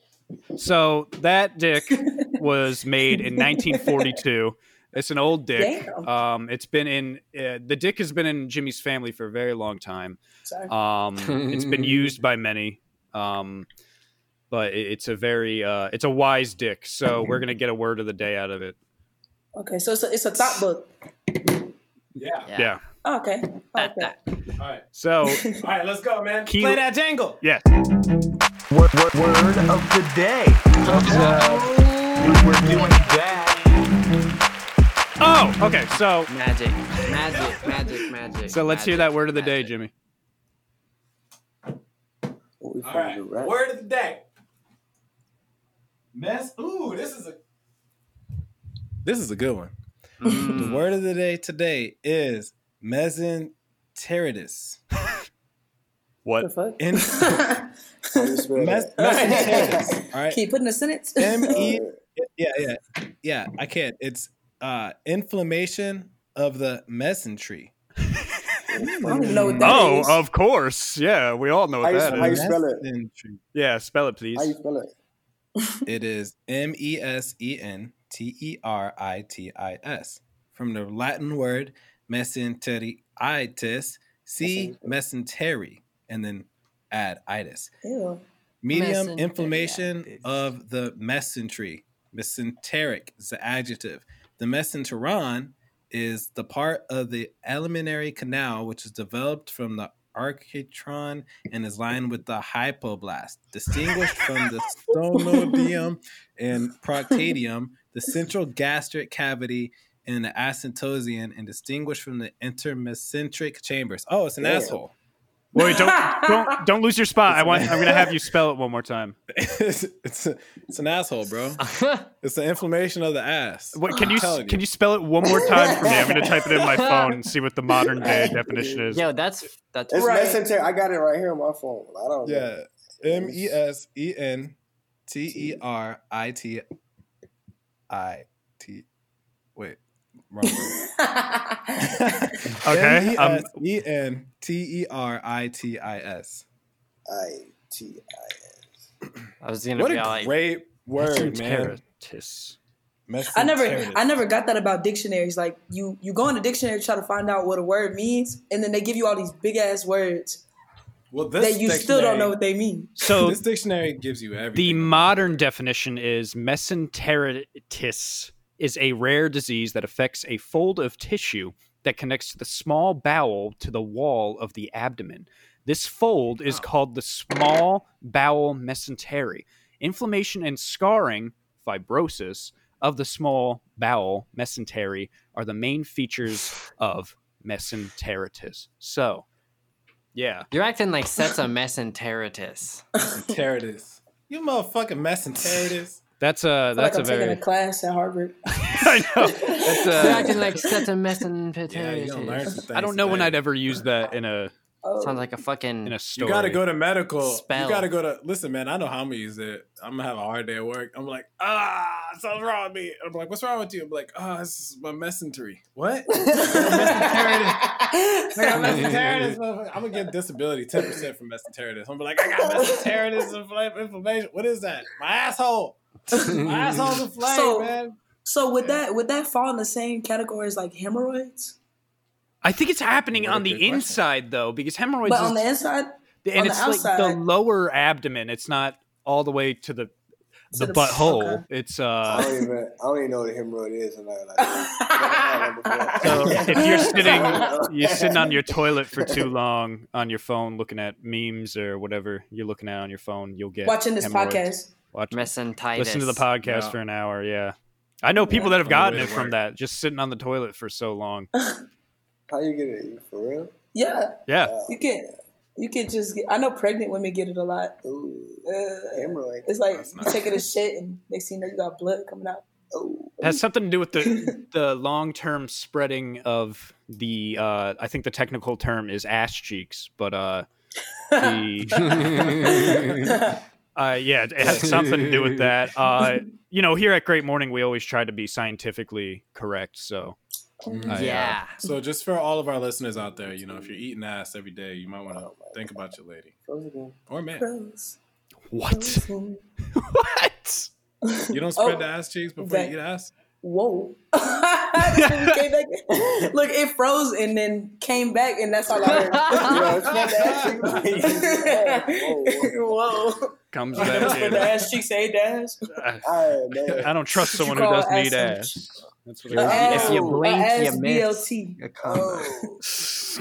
Speaker 1: So that dick was made in 1942. It's an old dick. Um, it's been in uh, the dick has been in Jimmy's family for a very long time.
Speaker 4: Sorry.
Speaker 1: Um, it's been used by many. Um, but it's a very uh, it's a wise dick. So we're gonna get a word of the day out of it.
Speaker 4: Okay, so it's a, it's a thought book.
Speaker 3: Yeah.
Speaker 2: Yeah.
Speaker 1: Yeah.
Speaker 4: Oh, okay.
Speaker 2: That-
Speaker 4: Okay.
Speaker 3: All right.
Speaker 1: So
Speaker 3: All right, let's go, man.
Speaker 1: Key-
Speaker 3: Play that jingle.
Speaker 1: yes.
Speaker 6: What, word, word of the day. We're doing that.
Speaker 1: Oh, okay. So
Speaker 2: Magic. Magic. Magic. Magic.
Speaker 1: so let's hear that word of the day. Jimmy.
Speaker 5: What we
Speaker 3: All
Speaker 5: finna
Speaker 3: right.
Speaker 5: do, right?
Speaker 3: Word of the day. Mess. Ooh, this is a. This is a good one. The
Speaker 2: Mm.
Speaker 3: word of the day today is mesenteritis.
Speaker 4: the
Speaker 1: What?
Speaker 4: fuck?
Speaker 3: In
Speaker 5: How do you spell
Speaker 3: mes- mesenteritis. All right.
Speaker 4: Can you put in a sentence?
Speaker 3: M E. Yeah, yeah, yeah. I can't. It's uh inflammation of the mesentery.
Speaker 4: I don't know
Speaker 1: Oh,
Speaker 4: is.
Speaker 1: of course. Yeah, we all know what that is.
Speaker 5: how you spell it?
Speaker 1: Yeah, spell it, please.
Speaker 5: How you spell it?
Speaker 3: It is M E S E N T E R I T I S from the Latin word mesenteritis. See mesentery, and then add itis.
Speaker 4: Ew.
Speaker 3: Medium
Speaker 2: Mesenteritis.
Speaker 3: inflammation of the mesentery. Mesenteric is the adjective. The mesenteron is the part of the alimentary canal which is developed from the archetron and is lined with the hypoblast, distinguished from the sternodium and proctadium, the central gastric cavity, and the asyntocian, and distinguished from the intermesenteric chambers. Oh, it's an asshole.
Speaker 1: Wait, don't don't don't lose your spot. I want. I'm gonna have you spell it one more time.
Speaker 3: it's it's, a, it's an asshole, bro. It's the inflammation of the ass.
Speaker 1: What, can
Speaker 3: I'm
Speaker 1: you can you spell it one more time for me? I'm gonna type it in my phone and see what the modern day definition is.
Speaker 2: Yo, that's that's
Speaker 5: It's
Speaker 4: Right.
Speaker 5: mesenteric. I got it right here on my phone. I don't.
Speaker 3: Yeah, M E S E N T E R I T I T. Wait, wrong.
Speaker 1: Okay, um,
Speaker 3: M E S N T E R I T I S.
Speaker 5: I T I S.
Speaker 2: I was gonna
Speaker 3: What
Speaker 2: be
Speaker 3: a
Speaker 2: like,
Speaker 3: great word, man.
Speaker 1: Mesenteritis.
Speaker 4: I never, I never got that about dictionaries. Like you, you go in the dictionary to try to find out what a word means, and then they give you all these big ass words
Speaker 3: Well, this
Speaker 4: that you still don't know what they mean.
Speaker 1: So
Speaker 3: this dictionary gives you everything.
Speaker 1: the modern definition is mesenteritis is a rare disease that affects a fold of tissue that connects the small bowel to the wall of the abdomen. This fold is called the small bowel mesentery. Inflammation and scarring, fibrosis, of the small bowel mesentery are the main features of mesenteritis. So, yeah.
Speaker 2: you're acting like sets a mesenteritis.
Speaker 3: Mesenteritis. You motherfucking mesenteritis.
Speaker 1: That's a
Speaker 4: I feel
Speaker 1: that's
Speaker 4: like
Speaker 1: a
Speaker 4: I'm taking
Speaker 1: very
Speaker 4: a class at Harvard.
Speaker 1: I know. That's
Speaker 2: You're
Speaker 1: a,
Speaker 2: acting like sets a
Speaker 3: Yeah, you don't learn
Speaker 2: mesenteritis.
Speaker 1: I don't know when. I'd ever use that in a
Speaker 4: Oh,
Speaker 2: Sounds like a fucking.
Speaker 1: in a story.
Speaker 3: You gotta go to medical.
Speaker 2: Spell.
Speaker 3: You gotta go to listen, man. I know how I'm gonna use it. I'm gonna have a hard day at work. I'm like, ah, something's wrong with me. I'm like, what's wrong with you? I'm like, ah, this is my mesentery. What? I got mesenteritis. I'm gonna get disability 10 percent from mesenteritis. I'm gonna be like, I got mesenteritis infl- inflammation. What is that? My asshole. My asshole's inflamed,
Speaker 4: So-
Speaker 3: man.
Speaker 4: so would that would that fall in the same category as like hemorrhoids?
Speaker 1: I think it's happening
Speaker 3: What
Speaker 1: on the
Speaker 3: question.
Speaker 1: inside though, because hemorrhoids
Speaker 4: But
Speaker 1: is,
Speaker 4: on the inside,
Speaker 1: and
Speaker 4: on the
Speaker 1: it's like the lower abdomen. It's not all the way to the
Speaker 4: To
Speaker 1: the,
Speaker 4: the-
Speaker 1: butthole.
Speaker 4: okay.
Speaker 1: It's
Speaker 5: I
Speaker 1: uh.
Speaker 5: don't even. I don't even know what a hemorrhoid is. And I like.
Speaker 1: So if you're sitting, you're sitting on your toilet for too long on your phone, looking at memes or whatever you're looking at on your phone, you'll get
Speaker 4: watching this
Speaker 1: hemorrhoids.
Speaker 4: podcast.
Speaker 1: Watch,
Speaker 2: Mesentitis.
Speaker 1: listen to the podcast
Speaker 3: Yeah.
Speaker 1: for an hour. Yeah, I know people that have gotten it from
Speaker 3: work.
Speaker 1: that, just sitting on the toilet for so long.
Speaker 5: How you get it? For real?
Speaker 4: Yeah,
Speaker 1: Yeah,
Speaker 4: you can you can just get. I know pregnant women get it a lot.
Speaker 5: Ooh,
Speaker 4: Uh,
Speaker 5: hemorrhoid.
Speaker 4: it's like
Speaker 3: That's
Speaker 4: you
Speaker 3: not-
Speaker 4: taking a shit and next thing you know you got blood coming out.
Speaker 5: Oh,
Speaker 1: it has something to do with the the long term spreading of the. Uh, I think the technical term is ass cheeks, but uh, the Uh, yeah, it has something to do with that. Uh, you know, here at Great Morning, we always try to be scientifically correct. So, I, uh,
Speaker 2: yeah.
Speaker 3: So just for all of our listeners out there, you know, if you're eating ass every day, you might want to think about your lady
Speaker 5: frozen
Speaker 3: or man.
Speaker 4: Gross.
Speaker 1: what?
Speaker 4: Gross.
Speaker 1: what?
Speaker 3: You don't spread
Speaker 4: Oh,
Speaker 3: the ass cheeks before
Speaker 4: that-
Speaker 3: you eat ass.
Speaker 4: Whoa. That's when we came back. Look, it froze and then came back, and that's all I heard.
Speaker 5: Yo, it's not the ass cheeks. Whoa,
Speaker 4: Whoa.
Speaker 1: Comes
Speaker 4: That's
Speaker 1: back
Speaker 4: when the ass cheeks say dash.
Speaker 1: I,
Speaker 5: All right, man.
Speaker 1: I don't trust someone who doesn't eat
Speaker 4: ass
Speaker 1: ass. That's what
Speaker 2: If you- if you blink,
Speaker 4: a
Speaker 2: you
Speaker 4: ass
Speaker 2: miss.
Speaker 4: BLT.
Speaker 2: A.
Speaker 5: Oh,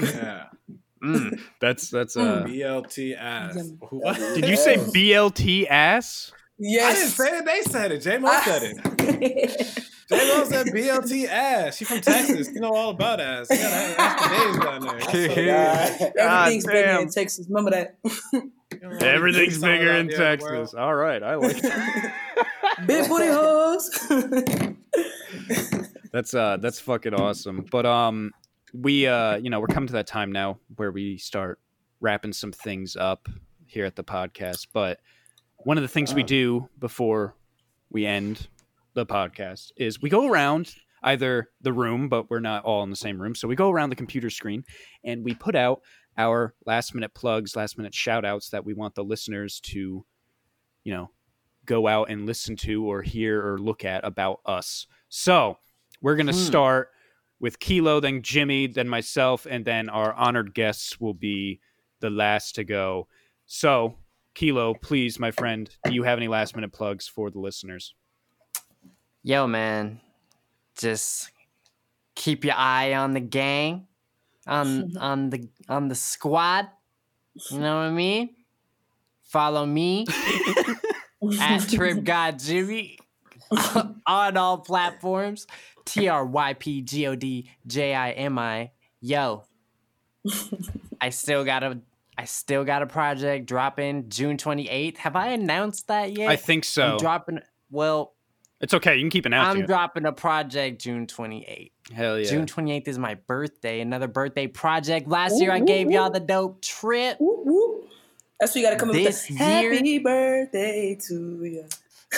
Speaker 3: Yeah.
Speaker 2: Mm.
Speaker 1: That's that's uh.
Speaker 3: BLT ass. What?
Speaker 1: Did you say
Speaker 5: Ass.
Speaker 1: BLT ass? Yes.
Speaker 3: I didn't say it. They said it. J Mo said it. J Mo said BLT ass. She from Texas. You know all about ass. You gotta ask days down there. That's so
Speaker 5: God.
Speaker 4: Everything's
Speaker 1: God
Speaker 4: bigger
Speaker 1: damn.
Speaker 4: in Texas. Remember that.
Speaker 3: You know, all these
Speaker 1: Everything's bigger in
Speaker 3: there world.
Speaker 1: Texas. All right, I like that.
Speaker 4: Big booty hoes.
Speaker 1: That's That's uh that's fucking awesome. But um we uh you know, we're coming to that time now where we start wrapping some things up here at the podcast. But one of the things we
Speaker 5: Oh.
Speaker 1: do before we end the podcast is we go around either the room, but we're not all in the same room. So we go around the computer screen and we put out our last minute plugs, last minute shout outs that we want the listeners to, you know, go out and listen to or hear or look at about us. So we're going to
Speaker 2: Hmm.
Speaker 1: start with Kilo, then Jimmy, then myself, and then our honored guests will be the last to go. So, Kilo, please, my friend, do you have any last minute plugs for the listeners?
Speaker 2: Yo, man, just keep your eye on the gang, on on the on the squad. You know what I mean? Follow me at Trip God Jimmy on all platforms. T R Y P G O D J I M I. Yo, I still got a I still got a project dropping June twenty eighth. Have I announced that yet?
Speaker 1: I think so.
Speaker 2: I'm dropping. Well,
Speaker 1: it's okay. You can keep announcing
Speaker 2: I'm dropping a project June 28th.
Speaker 1: Hell yeah.
Speaker 2: June 28th is my birthday. Another birthday project. Last year I gave y'all the dope trip.
Speaker 4: Whoop, whoop. That's what you got to come up with.
Speaker 2: This
Speaker 4: the,
Speaker 2: year-
Speaker 4: Happy birthday to you.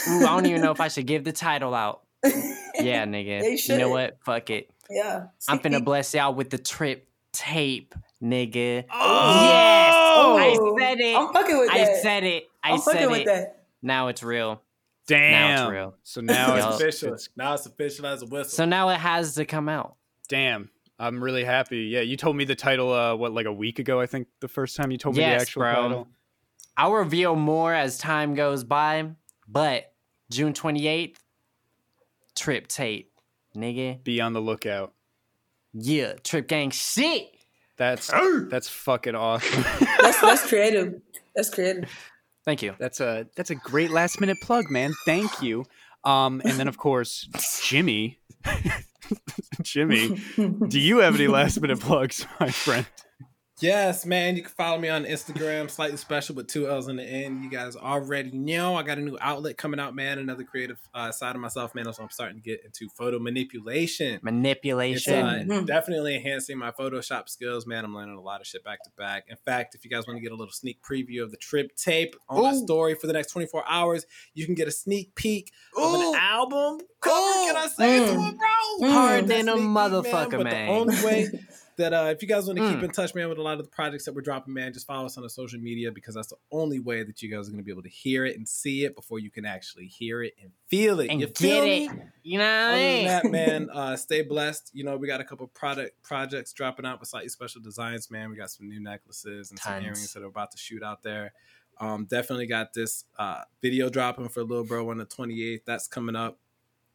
Speaker 2: Ooh, I don't even know if I should give the title out. Yeah, nigga.
Speaker 4: Yeah, you
Speaker 2: you know what? Fuck it.
Speaker 4: Yeah.
Speaker 2: I'm
Speaker 4: Sneak
Speaker 2: finna bless y'all with the trip tape, nigga.
Speaker 1: Oh!
Speaker 2: Yes! I
Speaker 4: Oh,
Speaker 2: said it.
Speaker 4: I'm fucking with
Speaker 2: I
Speaker 4: that.
Speaker 2: said it. I
Speaker 4: I'm
Speaker 2: said
Speaker 4: fucking
Speaker 2: it.
Speaker 4: with that.
Speaker 2: Now it's real.
Speaker 1: Damn.
Speaker 2: Now it's real.
Speaker 1: So now
Speaker 3: Now
Speaker 1: it's,
Speaker 3: it's official.
Speaker 1: it's-
Speaker 3: Now it's official as a whistle.
Speaker 2: So now it has to come out.
Speaker 1: damn. I'm really happy. Yeah, you told me the title uh what like a week ago, I think the first time you told me the actual
Speaker 2: bro.
Speaker 1: title.
Speaker 2: I'll reveal more as time goes by, but June 28th, trip tape, nigga.
Speaker 1: Be on the lookout.
Speaker 2: Yeah, trip gang shit.
Speaker 1: That's that's fucking awesome.
Speaker 4: That's that's creative. That's creative.
Speaker 2: Thank you.
Speaker 1: That's a that's a great last minute plug, man. Thank you. Um, and then of course, Jimmy. Jimmy, do you have any last minute plugs, my friend?
Speaker 3: Yes, man. You can follow me on Instagram, slightly special with two L's in the end. You guys already know I got a new outlet coming out, man. Another creative uh, side of myself, man. So I'm starting to get into photo manipulation. It's
Speaker 2: Manipulation.
Speaker 3: uh,
Speaker 4: Mhm.
Speaker 3: definitely enhancing my Photoshop skills, man. I'm learning a lot of shit back to back. In fact, if you guys want to get a little sneak preview of the trip tape on my story for the next 24 hours, you can get a sneak peek of an album cover. Can I say it to
Speaker 4: Mm.
Speaker 3: it, bro?
Speaker 4: Mm.
Speaker 2: Hard than a
Speaker 3: sneak peek,
Speaker 2: motherfucker,
Speaker 3: but
Speaker 2: man.
Speaker 3: The only way that uh, if you guys want to keep
Speaker 2: Mm.
Speaker 3: in touch, man, with a lot of the projects that we're dropping, man, just follow us on the social media because that's the only way that you guys are going to be able to hear it and see it before you can actually hear it and feel it.
Speaker 2: and
Speaker 3: you feel
Speaker 2: it.
Speaker 3: me?
Speaker 2: You know what I mean?
Speaker 3: that, man, uh, stay blessed. You know, we got a couple product projects dropping out with slightly special designs, man. We got some new necklaces and some earrings that are about to shoot out there. Um, definitely got this uh, video dropping for Lil Bro on the 28th. That's coming up.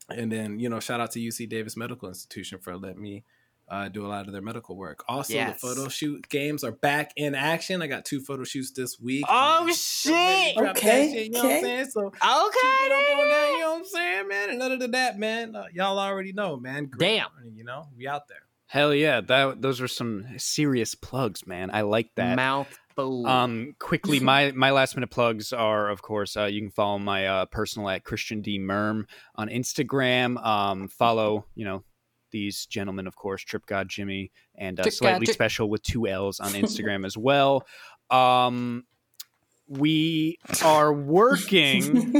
Speaker 3: And then, you know, shout out to UC Davis Medical Institution for letting me uh, do a lot of their medical work. Also,
Speaker 2: Yes.
Speaker 3: the photo shoot games are back in action. I got two photo shoots this week.
Speaker 2: Oh,
Speaker 3: Get ready to
Speaker 2: shit.
Speaker 4: Okay,
Speaker 3: shit, you know what I'm
Speaker 4: okay.
Speaker 3: saying? So
Speaker 2: Okay.
Speaker 3: keep it up on that, you know what I'm saying, man? And other than that, man, uh, y'all already know, man. Great
Speaker 2: Damn.
Speaker 3: You know, we out there.
Speaker 1: Hell yeah, that those are some serious plugs, man. I like that.
Speaker 2: Mouth fool.
Speaker 1: Um, quickly, my my last minute plugs are, of course, uh, you can follow my uh, personal at Christian D Merm on Instagram. Um, follow, you know, these gentlemen, of course, Trip God Jimmy and uh,
Speaker 2: Trip God
Speaker 1: slightly
Speaker 2: Ji-
Speaker 1: special with two L's on Instagram as well. Um, we are working.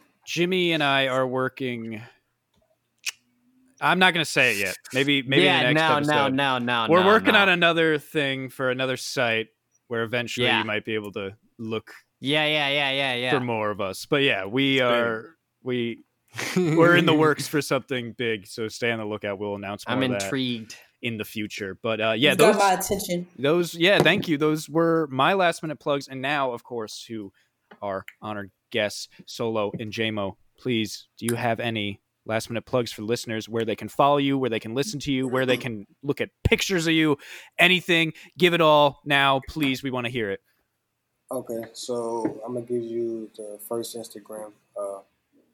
Speaker 1: Jimmy and I are working. I'm not going to say it yet. Maybe maybe
Speaker 2: yeah,
Speaker 1: the next
Speaker 2: no,
Speaker 1: episode.
Speaker 2: no, no, no.
Speaker 1: We're
Speaker 2: no,
Speaker 1: working
Speaker 2: no.
Speaker 1: on another thing for another site where eventually
Speaker 2: Yeah.
Speaker 1: you might be able to look
Speaker 2: Yeah, yeah, yeah, yeah, yeah.
Speaker 1: for more of us. But yeah, we are we we're in the works for something big, so stay on the lookout. We'll announce more
Speaker 2: I'm
Speaker 1: of that
Speaker 2: intrigued.
Speaker 1: in the future. But uh, yeah,
Speaker 4: You've
Speaker 1: those
Speaker 4: got my attention.
Speaker 1: those yeah, thank you. Those were my last minute plugs, and now of course to our honored guests, Solo and JMO. Please, do you have any last minute plugs for listeners where they can follow you, where they can listen to you, where they can look at pictures of you, anything? Give it all now, please. We want to hear it.
Speaker 5: Okay, so I'm gonna give you the first Instagram. Uh,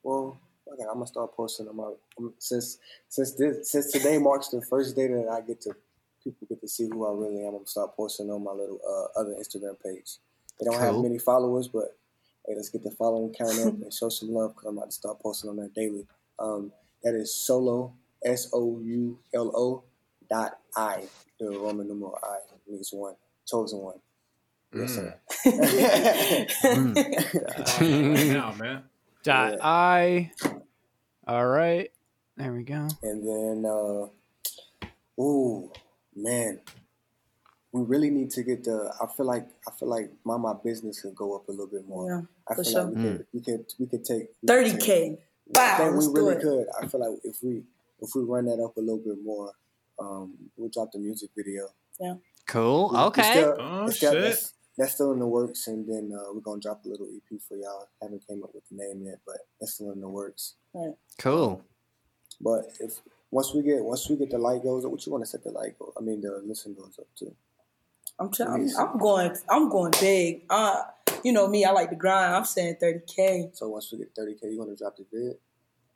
Speaker 5: well, okay, I'm gonna start posting them out um, since since this since today marks the first day that I get to people get to see who I really am. I'm gonna start posting on my little uh, other Instagram page. They don't have many followers, but hey, let's get the following count up and show some love because I'm about to start posting on there daily. Um, that is solo S O U L O dot I. The Roman numeral I means one, chosen one. Yes, sir.
Speaker 3: Right now, man.
Speaker 1: Dot
Speaker 5: Yeah.
Speaker 1: I. All right. There we go.
Speaker 5: And then, uh, ooh, man, we really need to get the. I feel like I feel like my my business could go up a little bit more.
Speaker 4: Yeah,
Speaker 5: I
Speaker 4: for
Speaker 5: feel
Speaker 4: sure.
Speaker 5: like we could we could we could take
Speaker 4: thirty k. Wow,
Speaker 5: think we
Speaker 4: let's do
Speaker 5: really
Speaker 4: it.
Speaker 5: could. I feel like if we if we run that up a little bit more, um, we'll drop the music video. Yeah.
Speaker 2: Cool.
Speaker 5: We- we
Speaker 2: Okay.
Speaker 5: still-
Speaker 3: Oh, shit.
Speaker 5: That's, that's still in the works, and then uh, we're gonna drop a little EP for y'all. Haven't came up with the name yet, but that's still in the works. Right.
Speaker 2: Cool.
Speaker 5: But if once we get once we get the light goes up, what you want to set the light go? I mean the listen goes up too.
Speaker 4: I'm, try- I'm I'm going I'm going big. Uh, you know me, I like to grind. I'm saying 30k.
Speaker 5: So once we get thirty k, you want to drop the vid?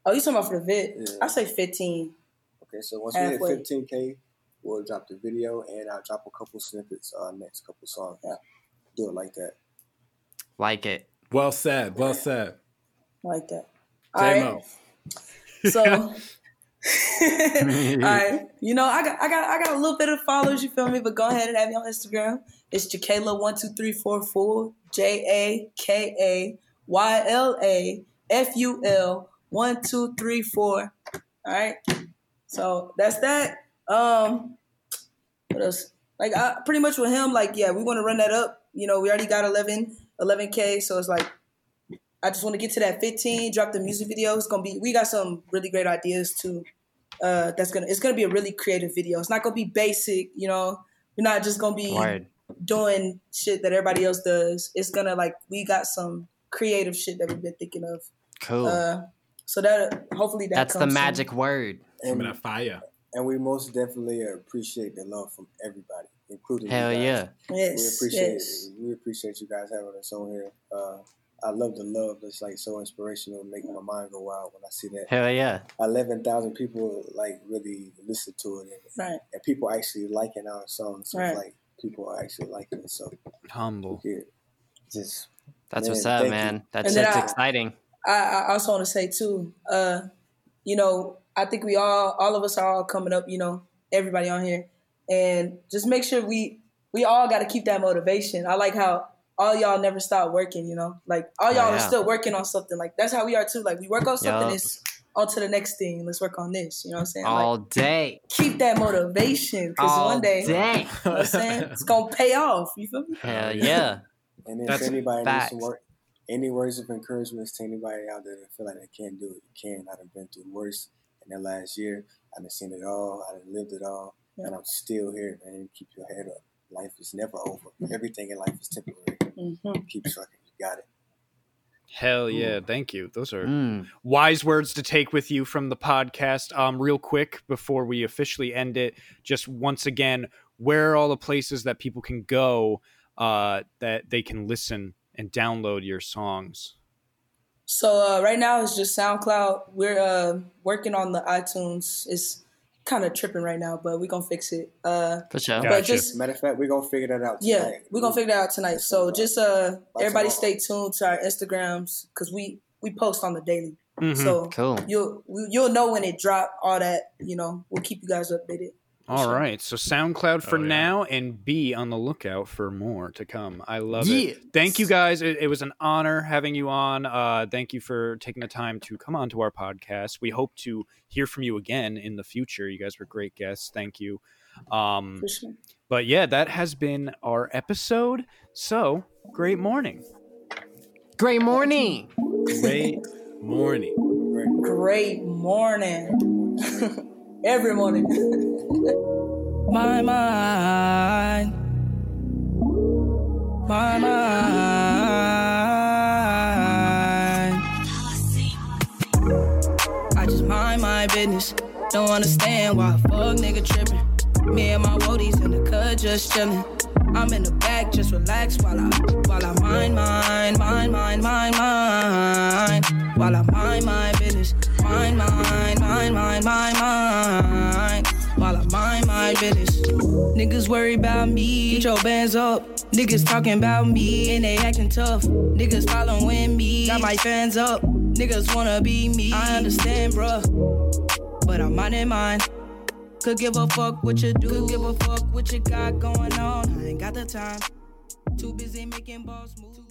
Speaker 4: Oh, you talking about for the vid?
Speaker 5: Yeah.
Speaker 4: I say 15.
Speaker 5: Okay, so once we
Speaker 4: Halfway.
Speaker 5: hit fifteen k, we'll drop the video, and I'll drop a couple snippets uh, next couple songs.
Speaker 4: Yeah.
Speaker 5: Do it like that.
Speaker 2: Like it.
Speaker 3: Well said. Well said.
Speaker 4: Like that. All right.
Speaker 3: J-Mo.
Speaker 4: So, all right, you know, I got, I got, I got a little bit of followers. You feel me? But go ahead and have me on Instagram. It's Jakayla one two three four four J A K A Y L A F U L one two three four. All right. So that's that. Um, what else? Like, I, pretty much with him, like, yeah, we want to run that up. You know, we already got 11, 11k, so it's like I just want to get to that 15, drop the music video. It's gonna be we got some really great ideas too. Uh that's gonna it's gonna be a really creative video. It's not gonna be basic, you know. We're not just gonna be
Speaker 2: Word.
Speaker 4: doing shit that everybody else does. It's gonna like we got some creative shit that we've been thinking of.
Speaker 2: Cool.
Speaker 4: Uh so that hopefully that
Speaker 2: That's the
Speaker 4: comes soon.
Speaker 2: magic word.
Speaker 3: Some
Speaker 5: And,
Speaker 3: of that fire.
Speaker 5: and we most definitely appreciate the love from everybody, including
Speaker 2: Hell
Speaker 5: you guys.
Speaker 2: yeah.
Speaker 5: We
Speaker 4: Yes.
Speaker 5: appreciate
Speaker 4: yes.
Speaker 5: we appreciate you guys having us on here. Uh, I love the love. It's like so inspirational, making my mind go wild when I see that
Speaker 2: Hell yeah.
Speaker 5: eleven thousand people like really listen to it, and,
Speaker 4: Right.
Speaker 5: and people actually liking our songs. So
Speaker 4: Right.
Speaker 5: it's like people are actually liking it. So
Speaker 1: Humble.
Speaker 5: yeah, just
Speaker 2: That's
Speaker 5: Man,
Speaker 2: what's up,
Speaker 5: thank you.
Speaker 2: man. That's
Speaker 4: And
Speaker 2: that's
Speaker 4: I-
Speaker 2: exciting.
Speaker 4: I, I also want to say too, uh, you know, I think we all, all of us are all coming up, you know, everybody on here, and just make sure we, we all got to keep that motivation. I like how all y'all never stop working, you know, like all y'all
Speaker 2: Oh,
Speaker 4: are still working on something. Like that's how we are too. Like we work on something,
Speaker 2: Yup.
Speaker 4: it's on to the next thing. Let's work on this. You know what I'm saying? Like
Speaker 2: All day.
Speaker 4: keep that motivation because one day,
Speaker 2: day.
Speaker 4: you know what I'm saying it's gonna pay off. You feel me?
Speaker 2: Hell yeah.
Speaker 5: and if
Speaker 3: That's
Speaker 5: anybody needs
Speaker 2: facts.
Speaker 5: some work, any words of encouragement to anybody out there that feel like they can't do it, you can. I've been through worse in the last year. I done seen it all. I've lived it all, and I'm still here, man. Keep your head up. Life is never over. Everything in life is temporary.
Speaker 4: hmm
Speaker 5: Keep trucking. You got it.
Speaker 1: Hell yeah. Thank you. Those are
Speaker 2: Mm.
Speaker 1: wise words to take with you from the podcast. Um, real quick before we officially end it, just once again, where are all the places that people can go uh, that they can listen and download your songs?
Speaker 4: So uh, right now it's just SoundCloud. We're uh, working on the iTunes. It's kind of tripping right now, but we're gonna fix it. Uh,
Speaker 2: For sure.
Speaker 1: Got-
Speaker 4: but
Speaker 1: Gotcha.
Speaker 4: just
Speaker 5: Matter of fact, we're gonna figure that out.
Speaker 4: yeah, we're gonna figure that out tonight. So just uh,
Speaker 5: By
Speaker 4: everybody
Speaker 5: tomorrow.
Speaker 4: stay tuned to our Instagrams because we we post on the daily.
Speaker 1: Mhm.
Speaker 4: So
Speaker 2: Cool.
Speaker 4: you'll you'll know when it drop. All that you know, we'll keep you guys updated.
Speaker 1: All right. So SoundCloud for
Speaker 3: Oh, yeah.
Speaker 1: now and be on the lookout for more to come. I love
Speaker 2: Yeah.
Speaker 1: it. Thank you guys. It, it was an honor having you on. Uh, thank you for taking the time to come on to our podcast. We hope to hear from you again in the future. You guys were great guests. Thank you. Um,
Speaker 4: sure.
Speaker 1: but yeah, that has been our episode. So great morning.
Speaker 2: Great morning.
Speaker 3: Great morning.
Speaker 4: Great morning. Every morning. my mind. My mind. I just mind my business. Don't understand why a fuck nigga tripping. Me and my woadies in the cut just chillin'. I'm in the back, just relax while I while I mind mine, mind, mind, mind, mind. While I mind my business, mind, mind, mind, mind, mind, mind. My business. Niggas worry about me, get your bands up. Niggas talking about me and they acting tough. Niggas following me, got my fans up. Niggas wanna be me. I understand, bruh. But I'm minding mine. Could give a fuck what you do, could give a fuck what you got going on. I ain't got the time. Too busy making balls moves.